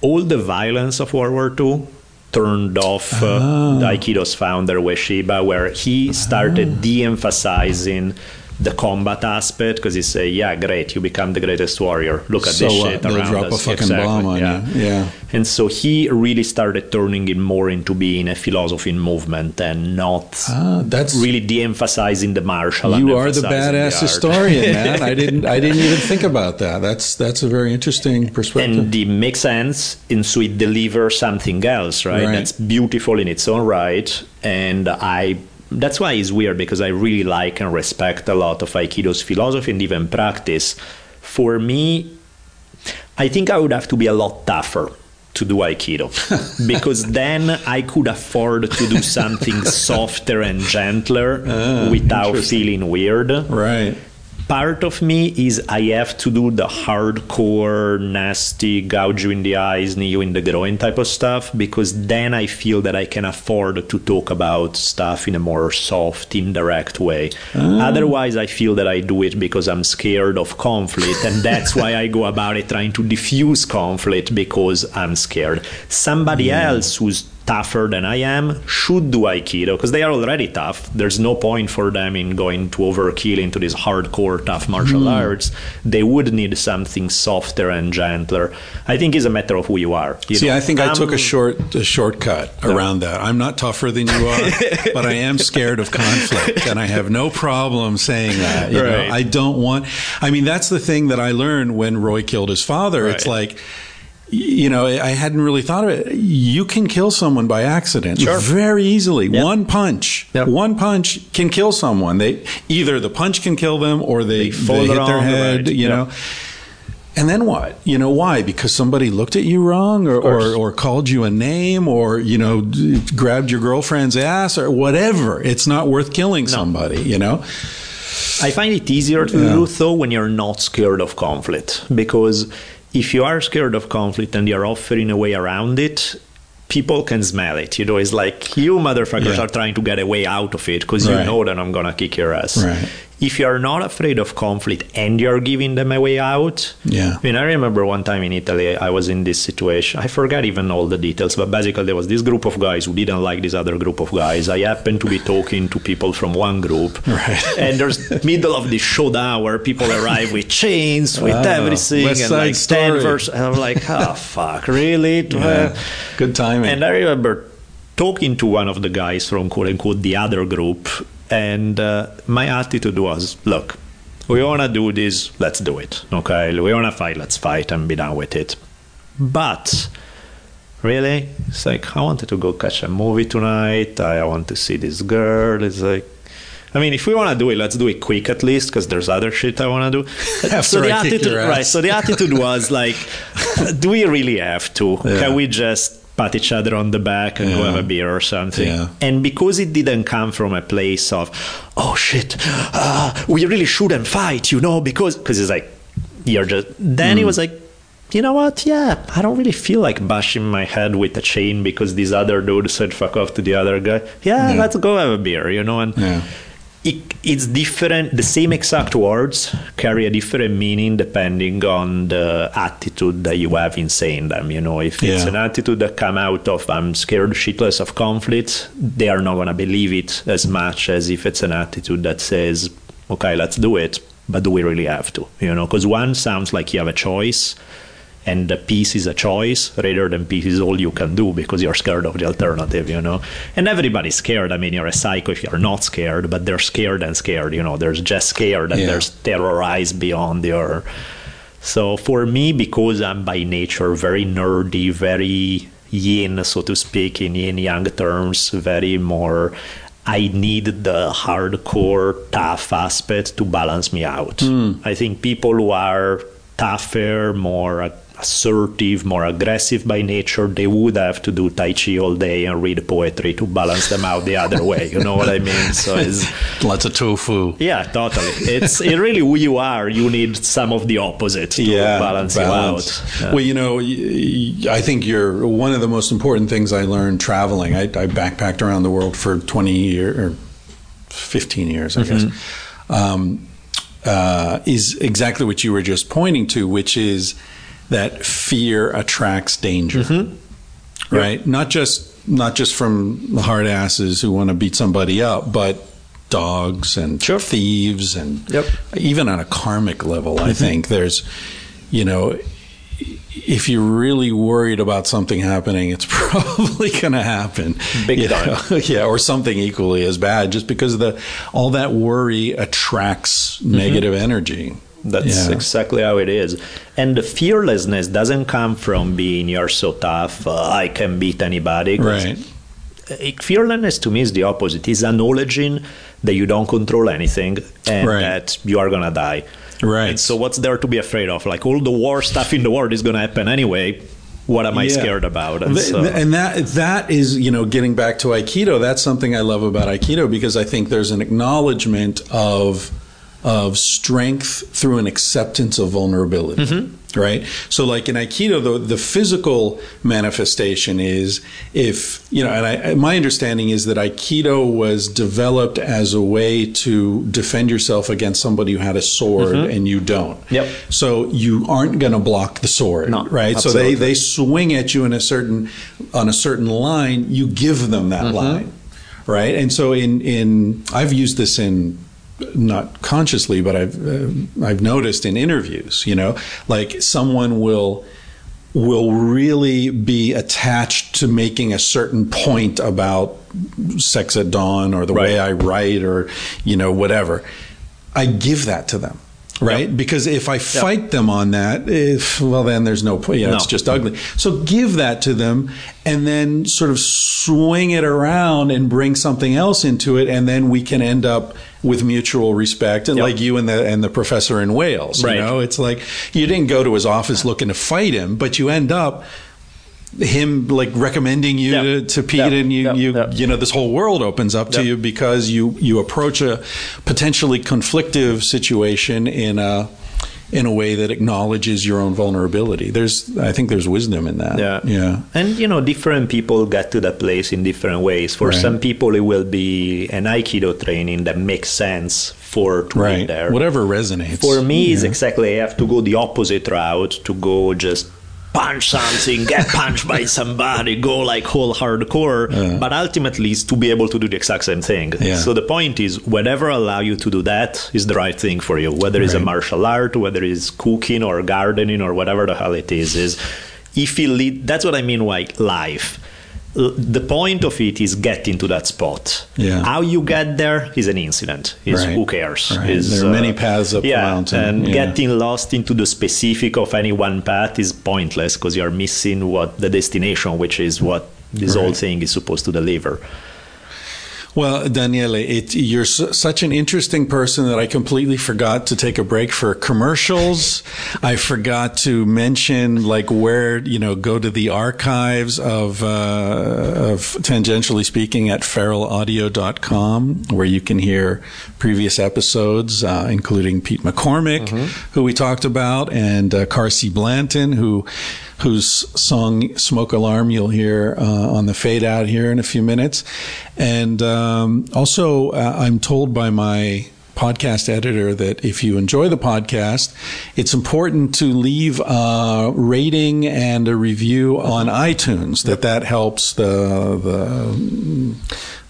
All the violence of World War II turned off uh, the Aikido's founder Ueshiba, where he started de-emphasizing the combat aspect because he say, "Yeah, great, you become the greatest warrior. Look at So this shit around drop a us." fucking bomb on you. Yeah. And so he really started turning it more into being a philosophy movement and not Ah, that's really de-emphasizing the martial. You are the badass art. historian, man. I didn't. I didn't even think about that. That's that's a very interesting perspective. and it makes sense and so it delivers something else right, Right. that's beautiful in its own right and i that's why it's weird because I really like and respect a lot of Aikido's philosophy and even practice. For me, I think I would have to be a lot tougher to do Aikido because then I could afford to do something softer and gentler Ah, without feeling weird. Right. Part of me is I have to do the hardcore, nasty, gouge you in the eyes, knee you in the groin type of stuff because then I feel that I can afford to talk about stuff in a more soft, indirect way. Ah. Otherwise, I feel that I do it because I'm scared of conflict, and that's why I go about it trying to diffuse conflict because I'm scared. Somebody else who's tougher than I am should do Aikido because they are already tough. There's no point for them in going to overkill into this hardcore tough martial hmm. arts. They would need something softer and gentler. I think it's a matter of who you are. you See, know. I think I took a I'm- short a shortcut around that. I'm not tougher than you are, but I am scared of conflict, and I have no problem saying that. You Right. know, I don't want. I mean, that's the thing that I learned when Roy killed his father. It's like. You know, I hadn't really thought of it. You can kill someone by accident Sure. very easily. Yep. One punch, Yep. one punch can kill someone. They either the punch can kill them or they, They they hit their head. You Yep. know, and then what? You know why? Because somebody looked at you wrong, or, or or called you a name, or you know d- grabbed your girlfriend's ass, or whatever. It's not worth killing somebody. You know. I find it easier to Yeah. do so when you're not scared of conflict because if you are scared of conflict and you're offering a way around it, people can smell it. You know, it's like you motherfuckers Yeah. are trying to get a way out of it because you know that I'm gonna kick your ass. Right. If you're not afraid of conflict and you're giving them a way out, Yeah. I mean, I remember one time in Italy, I was in this situation. I forgot even all the details, but basically, there was this group of guys who didn't like this other group of guys. I happened to be talking to people from one group, Right. and there's middle of this showdown where people arrive with chains, with Ah, everything, West and like verse. And I'm like, oh fuck, really? Yeah. Good timing. And I remember talking to one of the guys from quote unquote the other group, and uh, my attitude was, look, we want to do this, let's do it. Okay, we want to fight, let's fight and be done with it. But really, it's like I wanted to go catch a movie tonight. I want to see this girl. It's like. I mean, if we want to do it, let's do it quick at least, because there's other shit I want to do. So the attitude, right? So the attitude was like, do we really have to? Yeah. Can we just pat each other on the back and go have a beer or something? Yeah. And because it didn't come from a place of, oh shit, uh, we really shouldn't fight, you know, because because it's like you're just. Then Mm. it was like. You know what? Yeah, I don't really feel like bashing my head with a chain because this other dude said fuck off to the other guy. Yeah, Yeah. let's go have a beer, you know? And Yeah. It, it's different. The same exact words carry a different meaning depending on the attitude that you have in saying them. You know, if it's Yeah. an attitude that come out of I'm scared shitless of conflict, they are not gonna believe it as much as if it's an attitude that says, "Okay, let's do it," but do we really have to? You know, because one sounds like you have a choice. And the peace is a choice rather than peace is all you can do because you're scared of the alternative, you know. And everybody's scared. I mean, you're a psycho if you're not scared, but they're scared and scared, you know. There's just scared and Yeah. there's terrorized beyond your. So for me, because I'm by nature very nerdy, very yin, so to speak, in yin yang terms, very more. I need the hardcore, tough aspect to balance me out. Hmm. I think people who are tougher, more assertive, more aggressive by nature, they would have to do Tai Chi all day and read poetry to balance them out the other way. You know what I mean? So it's. Lots of tofu. Yeah, totally. It's it really who you are. You need some of the opposite to balance, you out. Yeah. Well, you know, I think you're one of the most important things I learned traveling. I, I backpacked around the world for 20 years or 15 years, I Mm-hmm. guess. Um, uh, is exactly what you were just pointing to, which is that fear attracts danger, Mm-hmm. right? Not just not just from the hard asses who want to beat somebody up, but dogs and Sure. thieves and Yep. even on a karmic level, I think there's, you know, if you're really worried about something happening, it's probably going to happen. Big time. know? yeah, or something equally as bad, just because the all that worry attracts negative energy. That's Yeah. exactly how it is. And the fearlessness doesn't come from being you're so tough, uh, I can beat anybody. Right. fearlessness to me is the opposite. Is acknowledging that you don't control anything and Right. that you are gonna die. Right. And so what's there to be afraid of? Like all the war stuff in the world is gonna happen anyway. What am I Yeah. scared about? And so- and that that is you know getting back to aikido that's something i love about aikido because i think there's an acknowledgement of of strength through an acceptance of vulnerability Mm-hmm. right so like in aikido the, the physical manifestation is if you know and I, my understanding is that aikido was developed as a way to defend yourself against somebody who had a sword and you don't Mm-hmm. Yep. so you aren't going to block the sword No, right so they they swing at you in a certain on a certain line you give them that Mm-hmm. line right and so in in i've used this in not consciously but i've uh, i've noticed in interviews you know like someone will will really be attached to making a certain point about sex at dawn or the way i write or you know whatever. I give that to them right Yep. because if i fight them on that if well then there's no point you know, it's just ugly so give that to them and then sort of swing it around and bring something else into it and then we can end up with mutual respect and Yep. like you and the and the professor in Wales Right. you know it's like you didn't go to his office looking to fight him but you end up him like recommending you Yep. to, to Pete Yep. and you Yep. you you know this whole world opens up to you because you you approach a potentially conflictive situation in a in a way that acknowledges your own vulnerability. There's I think there's wisdom in that. Yeah. Yeah. And you know, different people get to that place in different ways. For Right. some people, it will be an Aikido training that makes sense for to be Right. there. Whatever resonates. For me, Yeah. exactly I have to go the opposite route to go just punch something, get punched by somebody, go like whole hardcore. But ultimately, is to be able to do the exact same thing. Yeah. So the point is, whatever allow you to do that is the right thing for you. Whether it's a martial art, whether it's cooking or gardening or whatever the hell it is, is if you lead. That's what I mean by life. The point of it is getting to that spot. Yeah. How you get there is an incident. Is Right. who cares? Right. Is, There are many uh, paths up the yeah, mountain. And Yeah. getting lost into the specific of any one path is pointless because you're missing what the destination, which is what this whole thing is supposed to deliver. Well, Daniele, it, you're su- such an interesting person that I completely forgot to take a break for commercials. I forgot to mention like where you know go to the archives of uh, of tangentially speaking at feralaudio.com where you can hear previous episodes, uh, including Pete McCormack, who we talked about, and uh, Carsie Blanton, who whose song "Smoke Alarm" you'll hear uh, on the fade out here in a few minutes, and um, also uh, I'm told by my podcast editor that if you enjoy the podcast, it's important to leave a rating and a review on iTunes. That that helps the the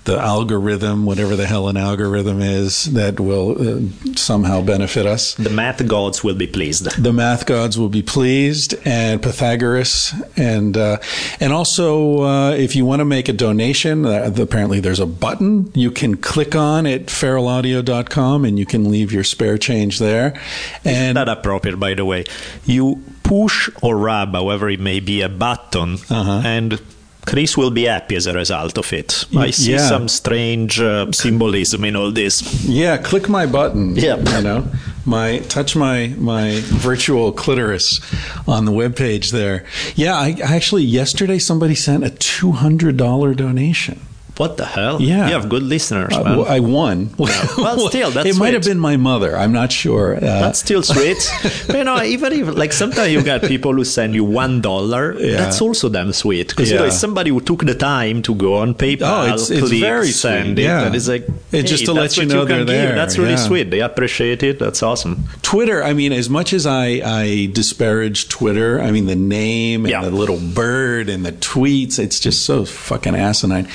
the algorithm, whatever the hell an algorithm is, that will uh, somehow benefit us. The math gods will be pleased. The math gods will be pleased, and Pythagoras, and uh, and also uh, if you want to make a donation, uh, apparently there's a button you can click on at feralaudio.com, and you can leave your spare change there. And Not appropriate, by the way. You push or rub, however it may be, a button, Uh-huh. and Chris will be happy as a result of it. I see yeah. some strange uh, symbolism in all this. yeah, click my button. Yeah. you know, my touch my my virtual clitoris on the web page there. Yeah, I actually yesterday somebody sent a two hundred dollar donation. What the hell? Yeah. You have good listeners, Uh, well, I won. Well, still, that's it might have been my mother. I'm not sure. Uh, That's still sweet. but, you know, even if like sometimes you get people who send you one dollar, Yeah. that's also damn sweet because you know it's somebody who took the time to go on PayPal, Oh, it's- it's click, very send sweet, it, yeah. and it's like just to let that's you know can they're give. there, That's really yeah. sweet. They appreciate it. That's awesome. Twitter, I mean, as much as I, I disparage Twitter, I mean, the name and Yeah. the little bird and the tweets, it's just so fucking asinine.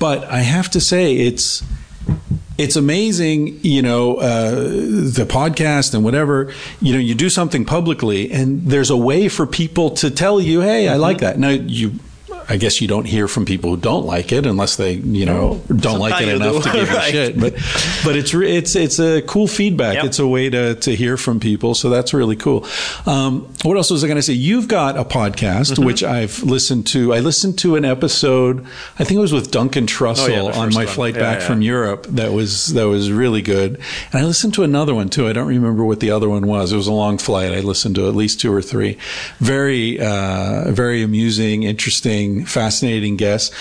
But I have to say, it's. It's amazing, you know, uh, the podcast and whatever, you know, you do something publicly and there's a way for people to tell you, hey, I like that. Now, you I guess you don't hear from people who don't like it unless they, you know, don't like it enough do. to give a Right. shit. But but it's it's it's a cool feedback. Yep. It's a way to to hear from people. So that's really cool. Um, what else was I going to say? You've got a podcast Mm-hmm. which I've listened to. I listened to an episode. I think it was with Duncan Trussell Oh, yeah, on my one. flight Yeah, back yeah. from Europe. That was that was really good. And I listened to another one too. I don't remember what the other one was. It was a long flight. I listened to at least two or three. Very uh, very amusing, interesting, fascinating guests.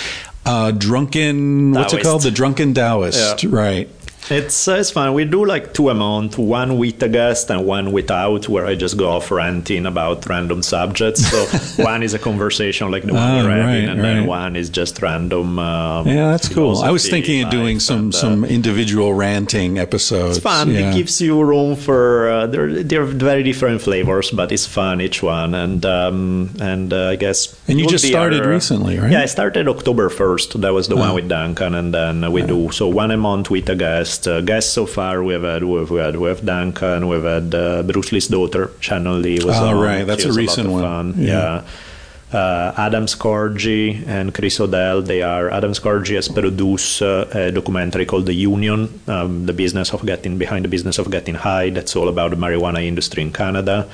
Uh, drunken, what's it called? The Drunken Taoist, Yeah. right? It's uh, it's fun. We do like two a month, one with a guest and one without, where I just go off ranting about random subjects. So one is a conversation like the one Ah, we're having, right, and then one is just random. Um, Yeah, that's cool. I was thinking of doing some and, uh, some individual ranting episodes. It's fun. Yeah. It gives you room for uh, they're they're very different flavors, but it's fun each one. And um, and uh, I guess And you just started other- recently, right? Yeah, I started October first. That was the Oh. one with Duncan, and then we do so one a month with a guest. Uh, guests so far we've had we've had we've Duncan, we've had uh, Bruce Lee's daughter, Shannon Lee was Oh, on. right. That's a recent lot one. Yeah. yeah. Uh, Adam Scorgie and Chris O'Dell. They are Adam Scorgie has produced uh, a documentary called The Union, um, the business of getting behind the business of getting high. That's all about the marijuana industry in Canada.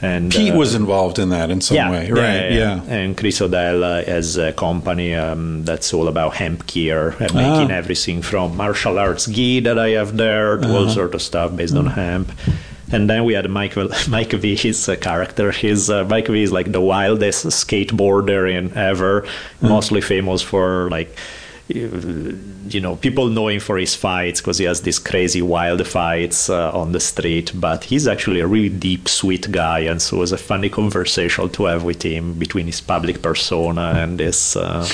And Pete uh, was involved in that in some yeah, way, right? Yeah. And Chris O'Dell uh, has a company um, that's all about hemp gear, and making Ah. everything from martial arts gi that I have there to Uh-huh. all sort of stuff based Mm. on hemp. And then we had Michael Mike V, his uh, character. His uh, Mike V is like the wildest skateboarder in ever, Mm. mostly famous for like you know, people know him for his fights because he has these crazy wild fights uh, on the street, but he's actually a really deep, sweet guy, and so it was a funny conversation to have with him between his public persona and this. Uh,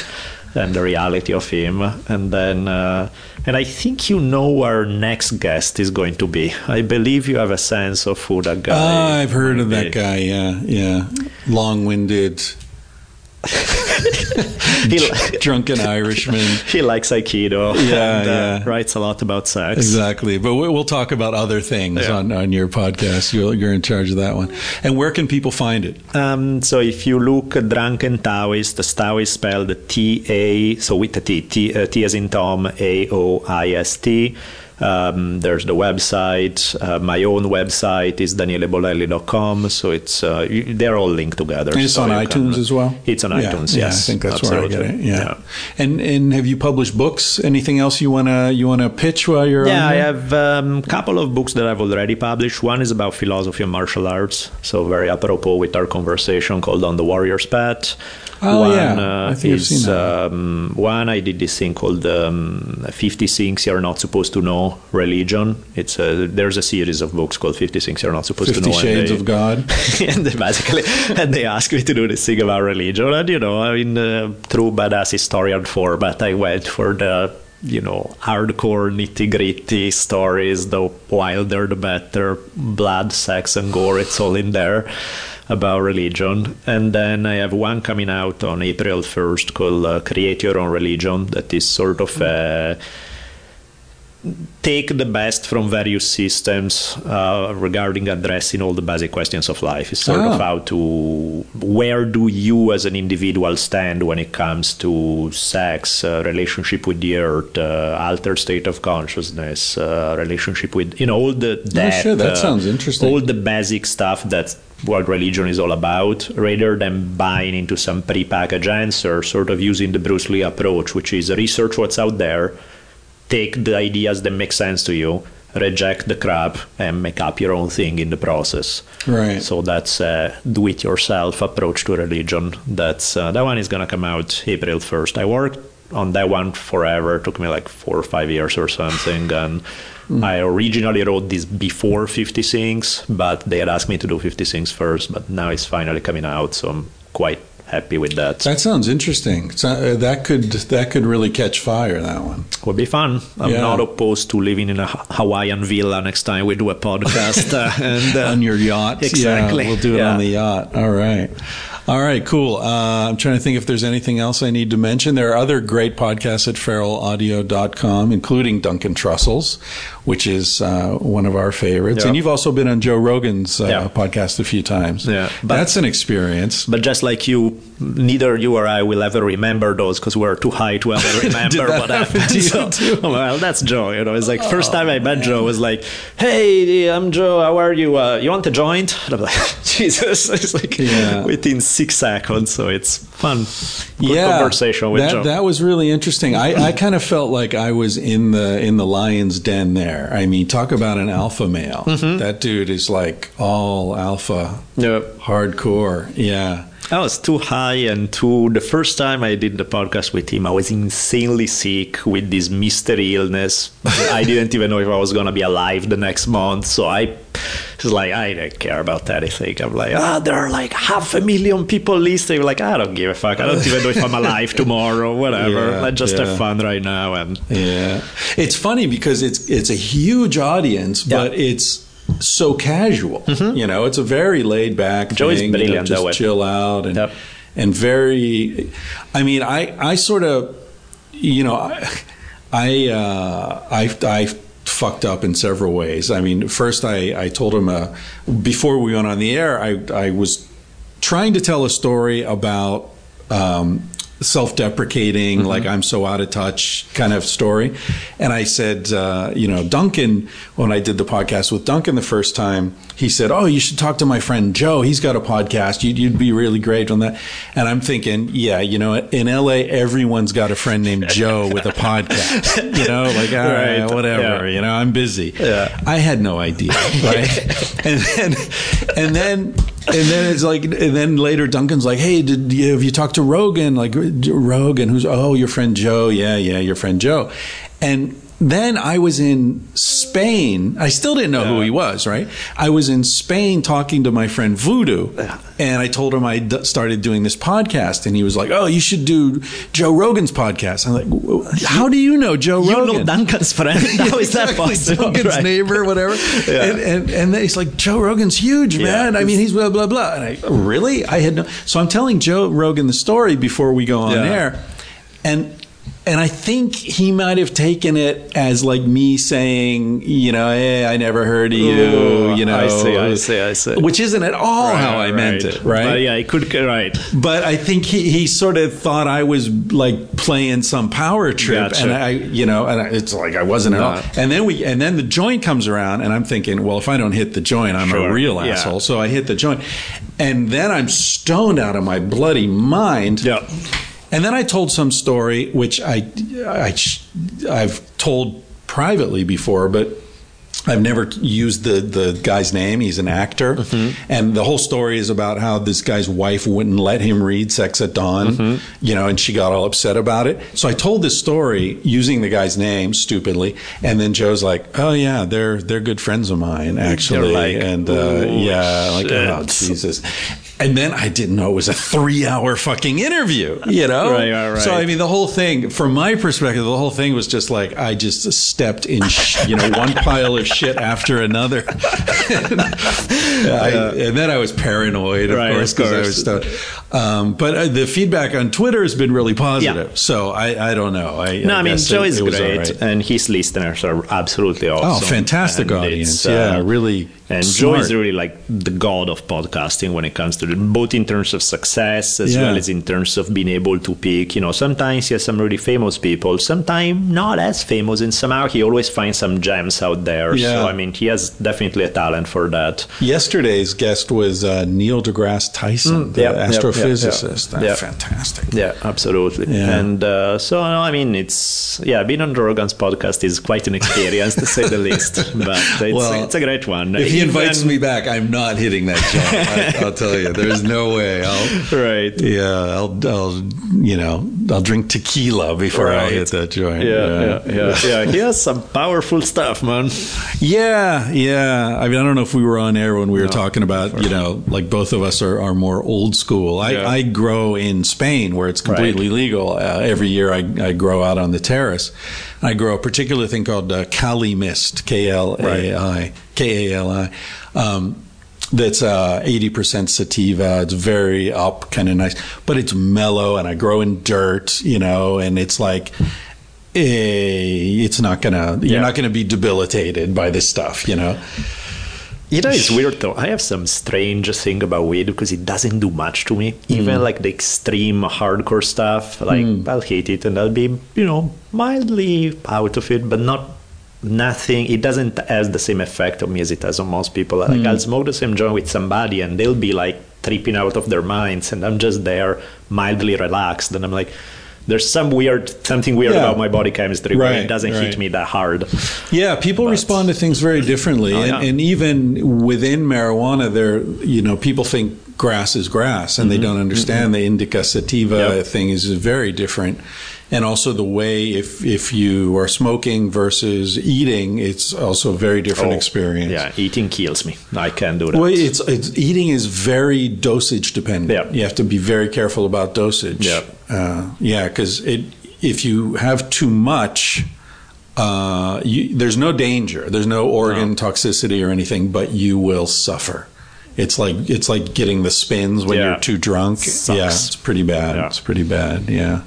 and the reality of him, and then, uh, and I think you know our next guest is going to be. I believe you have a sense of who that guy. Ah, I've heard of might that guy. Yeah, yeah. Long-winded, He, drunken Irishman. he likes Aikido. Yeah, and, uh, yeah. writes a lot about sex. Exactly. But we- we'll talk about other things Yeah. on, on your podcast. You're, you're in charge of that one. And where can people find it? Um, so if you look at Drunken Taoist, the Taoist spelled T A, so with a T, T, uh, T as in Tom, A O I S T. Um, there's the website. Uh, my own website is danielebolelli.com. So it's uh, you, they're all linked together. And it's so on iTunes can- as well. It's on Yeah, iTunes. Yeah, Yes, I think that's absolutely. where I get it. Yeah. And and have you published books? Anything else you wanna you wanna pitch while you're Yeah, I have a um, couple of books that I've already published. One is about philosophy and martial arts, so very apropos with our conversation called On the Warrior's Path. Oh, one, yeah. uh, I think I've is, seen that. Um, one I did this thing called um, 50 Things You're Not Supposed to Know Religion. It's a, there's a series of books called 50 Things You're Not Supposed Fifty to Know. and Shades they- of God. and they basically and they asked me to do this thing about religion and you know i mean uh, true badass historian format i went for the you know hardcore nitty gritty stories the wilder the better blood sex and gore it's all in there about religion and then i have one coming out on april 1st called uh, create your own religion that is sort of a take the best from various systems uh, regarding addressing all the basic questions of life. It's sort Ah. of how to where do you as an individual stand when it comes to sex, uh, relationship with the earth, uh, altered state of consciousness, uh, relationship with you know all the that, sure, that uh, sounds interesting. All the basic stuff that what religion is all about, rather than buying into some prepackaged answer, sort of using the Bruce Lee approach, which is research what's out there, take the ideas that make sense to you, reject the crap, and make up your own thing in the process. Right. So that's a do-it-yourself approach to religion. That's uh, that one is gonna come out April first. I worked on that one forever. It took me like four or five years or something, and I originally wrote this before 50 Things, but they had asked me to do 50 Things first. But now it's finally coming out, so I'm quite happy with that. That sounds interesting. So, uh, that could that could really catch fire. That one. Would be fun. I'm Yeah. not opposed to living in a Hawaiian villa next time we do a podcast. uh, and uh, on your yacht. exactly. Yeah, we'll do it Yeah. on the yacht. All right. All right, cool. Uh, I'm trying to think if there's anything else I need to mention. There are other great podcasts at feralaudio.com, including Duncan Trussell's, which is uh, one of our favorites. Yeah. And you've also been on Joe Rogan's uh, Yeah. podcast a few times. Yeah, but- That's an experience. But just like you, neither you or I will ever remember those because we're too high to ever remember what happen happened. to you So- too? well, that's Joe. You know, it's like first time I met Joe was like, "Hey, I'm Joe. How are you? Uh, you want a joint?" And I'm like, "Jesus!" It's like Yeah. within six seconds. So it's fun. Good conversation with that, Joe. That was really interesting. I, I kind of felt like I was in the in the lion's den there. I mean, talk about an alpha male. Mm-hmm. That dude is like all alpha, yeah. hardcore. Yeah. I was too high and too. The first time I did the podcast with him, I was insanely sick with this mystery illness. I didn't even know if I was gonna be alive the next month. So I was like, I don't care about anything. I'm like, ah, there are like half a million people listening. Like, I don't give a fuck. I don't even know if I'm alive tomorrow. Whatever. Yeah, Let's just yeah. have fun right now. And Yeah, it's funny because it's it's a huge audience, but it's so casual. You know, it's a very laid back. Mm-hmm. Joe thing, you know, just chill out and Yep. and very. I mean, I I sort of, you know, I I uh, I. I fucked up in several ways. I mean, first I, I told him uh, before we went on the air, I, I was trying to tell a story about um, self-deprecating, Mm-hmm. like I'm so out of touch kind of story. And I said, uh, you know, Duncan, when I did the podcast with Duncan the first time, he said, "Oh, you should talk to my friend Joe. He's got a podcast. You'd, you'd be really great on that." And I'm thinking, yeah, you know, in LA, everyone's got a friend named Joe with a podcast. You know, like all right, Right. whatever. Yeah. You know, I'm busy. Yeah. I had no idea, right? and then, and then, and then it's like, and then later Duncan's like, "Hey, did you have you talked to Rogan? Like Rogan, who's oh your friend Joe? Yeah, yeah, your friend Joe." And then I was in Spain. I still didn't know who he was, right? I was in Spain talking to my friend Voodoo, and I told him I d- started doing this podcast, and he was like, "Oh, you should do Joe Rogan's podcast." I'm like, "How do you know Joe you Rogan?" know Duncan's friend. How is that possible? Duncan's Right. neighbor, whatever. And, and and he's like, Joe Rogan's huge, Yeah. man. I mean, he's blah blah blah. And I really, I had no. So I'm telling Joe Rogan the story before we go on Yeah. air, and. And I think he might have taken it as like me saying, you know, hey, I never heard of you, Ooh, you know. I see, I see, I see. Which isn't at all how I meant it, right? But yeah, I could. Right. But I think he, he sort of thought I was like playing some power trip, Gotcha. and I, you know, and I, it's like I wasn't at all. And then we, and then the joint comes around, and I'm thinking, well, if I don't hit the joint, I'm a real Yeah. asshole. So I hit the joint, and then I'm stoned out of my bloody mind. Yeah. And then I told some story which I, I I've told privately before, but I've never used the the guy's name. He's an actor, and the whole story is about how this guy's wife wouldn't let him read Sex at Dawn, you know, and she got all upset about it. So I told this story using the guy's name stupidly, and then Joe's like, "Oh yeah, they're they're good friends of mine actually," like, and uh, "Ooh, yeah, like oh. Jesus. And then I didn't know it was a three-hour fucking interview. You know, Right, right, right. So I mean, the whole thing, from my perspective, the whole thing was just like I just stepped in, sh- you know, one pile of shit after another, and, I, and then I was paranoid, of Right, course, because I was. Stoned. Um, but uh, the feedback on Twitter has been really positive. Yeah. So I, I don't know. I, No, I, mean guess Joe is it was all great, right. and his listeners are absolutely awesome. Oh, fantastic And audience! uh, yeah, really. And Joe is really like the god of podcasting when it comes to it, both in terms of success as Yeah. well as in terms of being able to pick. You know, sometimes he has some really famous people, sometimes not as famous, and somehow he always finds some gems out there. Yeah. So I mean, he has definitely a talent for that. Yesterday's guest was uh, Neil deGrasse Tyson, the Mm, yep, yep, astrophysicist. yep. Yep. Fantastic. Yeah, absolutely. Yeah. And uh, so, no, I mean, it's yeah, being on Rogan's podcast is quite an experience to say the least. But it's, Well, it's a great one. He invites Even- me back, I'm not hitting that joint. I, I'll tell you, there's no way. I'll, right. yeah, I'll, I'll, you know, I'll drink tequila before I hit that joint. Yeah, yeah, yeah, yeah. He has some powerful stuff, man. Yeah, yeah. I mean, I don't know if we were on air when we were talking about, you know, like both of us are, are more old school. I, Yeah. I grow in Spain where it's completely legal. Uh, every year I, I grow out on the terrace. I grow a particular thing called uh, Kali mist, K L A I, K A L I. Um, that's uh, 80% sativa. It's very up, kind of nice, but it's mellow and I grow in dirt, you know, and it's like, eh, it's not gonna, Yeah. you're not gonna be debilitated by this stuff, you know? You know, it's weird though. I have some strange thing about weed because it doesn't do much to me. Even like the extreme hardcore stuff, like I'll hate it and I'll be, you know, mildly out of it, but not nothing. It doesn't has the same effect on me as it has on most people. Like I'll smoke the same joint with somebody and they'll be like tripping out of their minds, and I'm just there mildly relaxed, and I'm like. There's some weird, something weird Yeah. about my body chemistry where Right, it doesn't right. hit me that hard. Yeah, people But- respond to things very differently, Oh, and, yeah. and even within marijuana, there, you know, people think grass is grass, and they don't understand the indica sativa Mm-hmm. Yep. thing is very different, and also the way if if you are smoking versus eating, it's also a very different Oh, experience. Yeah, eating kills me. I can't do that. Well, it's, it's eating is very dosage dependent. Yeah. You have to be very careful about dosage. Yeah. Uh, yeah, because it if you have too much, uh, you, there's no danger. There's no organ No. toxicity or anything, but you will suffer. It's like it's like getting the spins when Yeah. you're too drunk. Sucks. Yeah, it's pretty bad. Yeah. It's pretty bad. Yeah.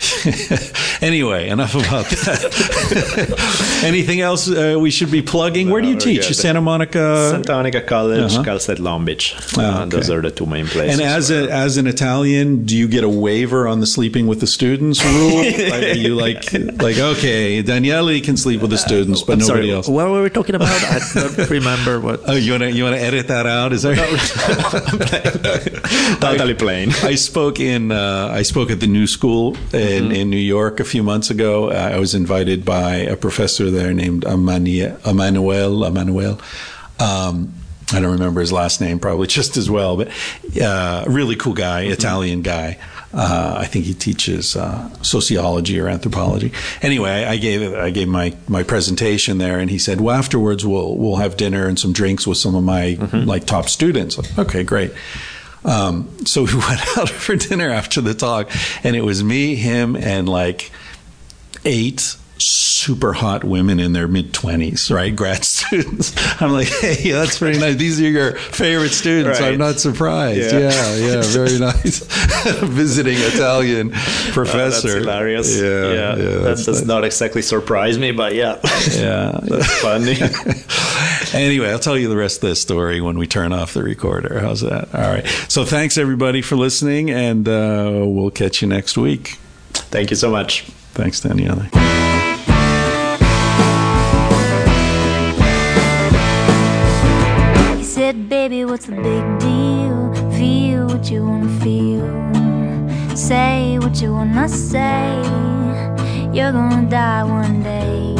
anyway, enough about that. Anything else uh, we should be plugging? Where do you teach? good. Santa Monica. Santa Monica College, Uh-huh. Cal State Long Beach. Oh, Uh. Those are the two main places. And as a, as an Italian, do you get a waiver on the sleeping with the students rule? like, are you like like okay, Daniele can sleep with the students, but I'm nobody sorry, else. What were we talking about? I don't remember what. Oh, you want to you want to edit that out? Is there? totally plain. I spoke in uh, I spoke at the New School in, Mm-hmm. in New York a few months ago. I was invited by a professor there named Amani- Emmanuel Emmanuel. Um, I don't remember his last name, probably just as well, but uh, really cool guy, Mm-hmm. Italian guy. Uh, I think he teaches uh, sociology or anthropology. Anyway, I gave I gave my, my presentation there, and he said, "Well, afterwards we'll we'll have dinner and some drinks with some of my Mm-hmm. like top students." Like, okay, great. Um, so we went out for dinner after the talk, and it was me, him, and like eight super hot women in their mid twenties, right? Grad students. I'm like, hey, that's pretty nice. These are your favorite students. Right. I'm not surprised. Yeah. Yeah, yeah, very nice. Visiting Italian Oh, professor. that's hilarious. Yeah, yeah, that does nice. not exactly surprise me, but yeah, Yeah. that's funny. Anyway, I'll tell you the rest of the story when we turn off the recorder. How's that? All right. So thanks everybody for listening, and uh, we'll catch you next week. Thank you so much. Thanks, Daniele. He said, baby, what's the big deal? Feel what you wanna feel. Say what you wanna say. You're gonna die one day.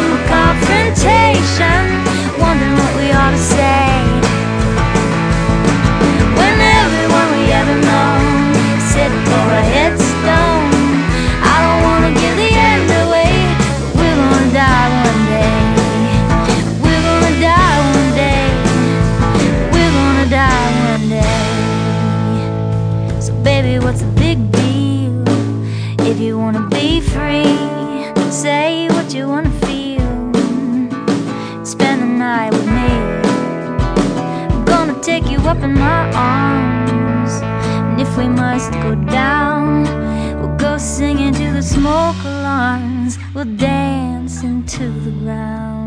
wondering what we ought to say. Up in my arms. And if we must go down, we'll go singing to the smoke alarms. We'll dance into the ground.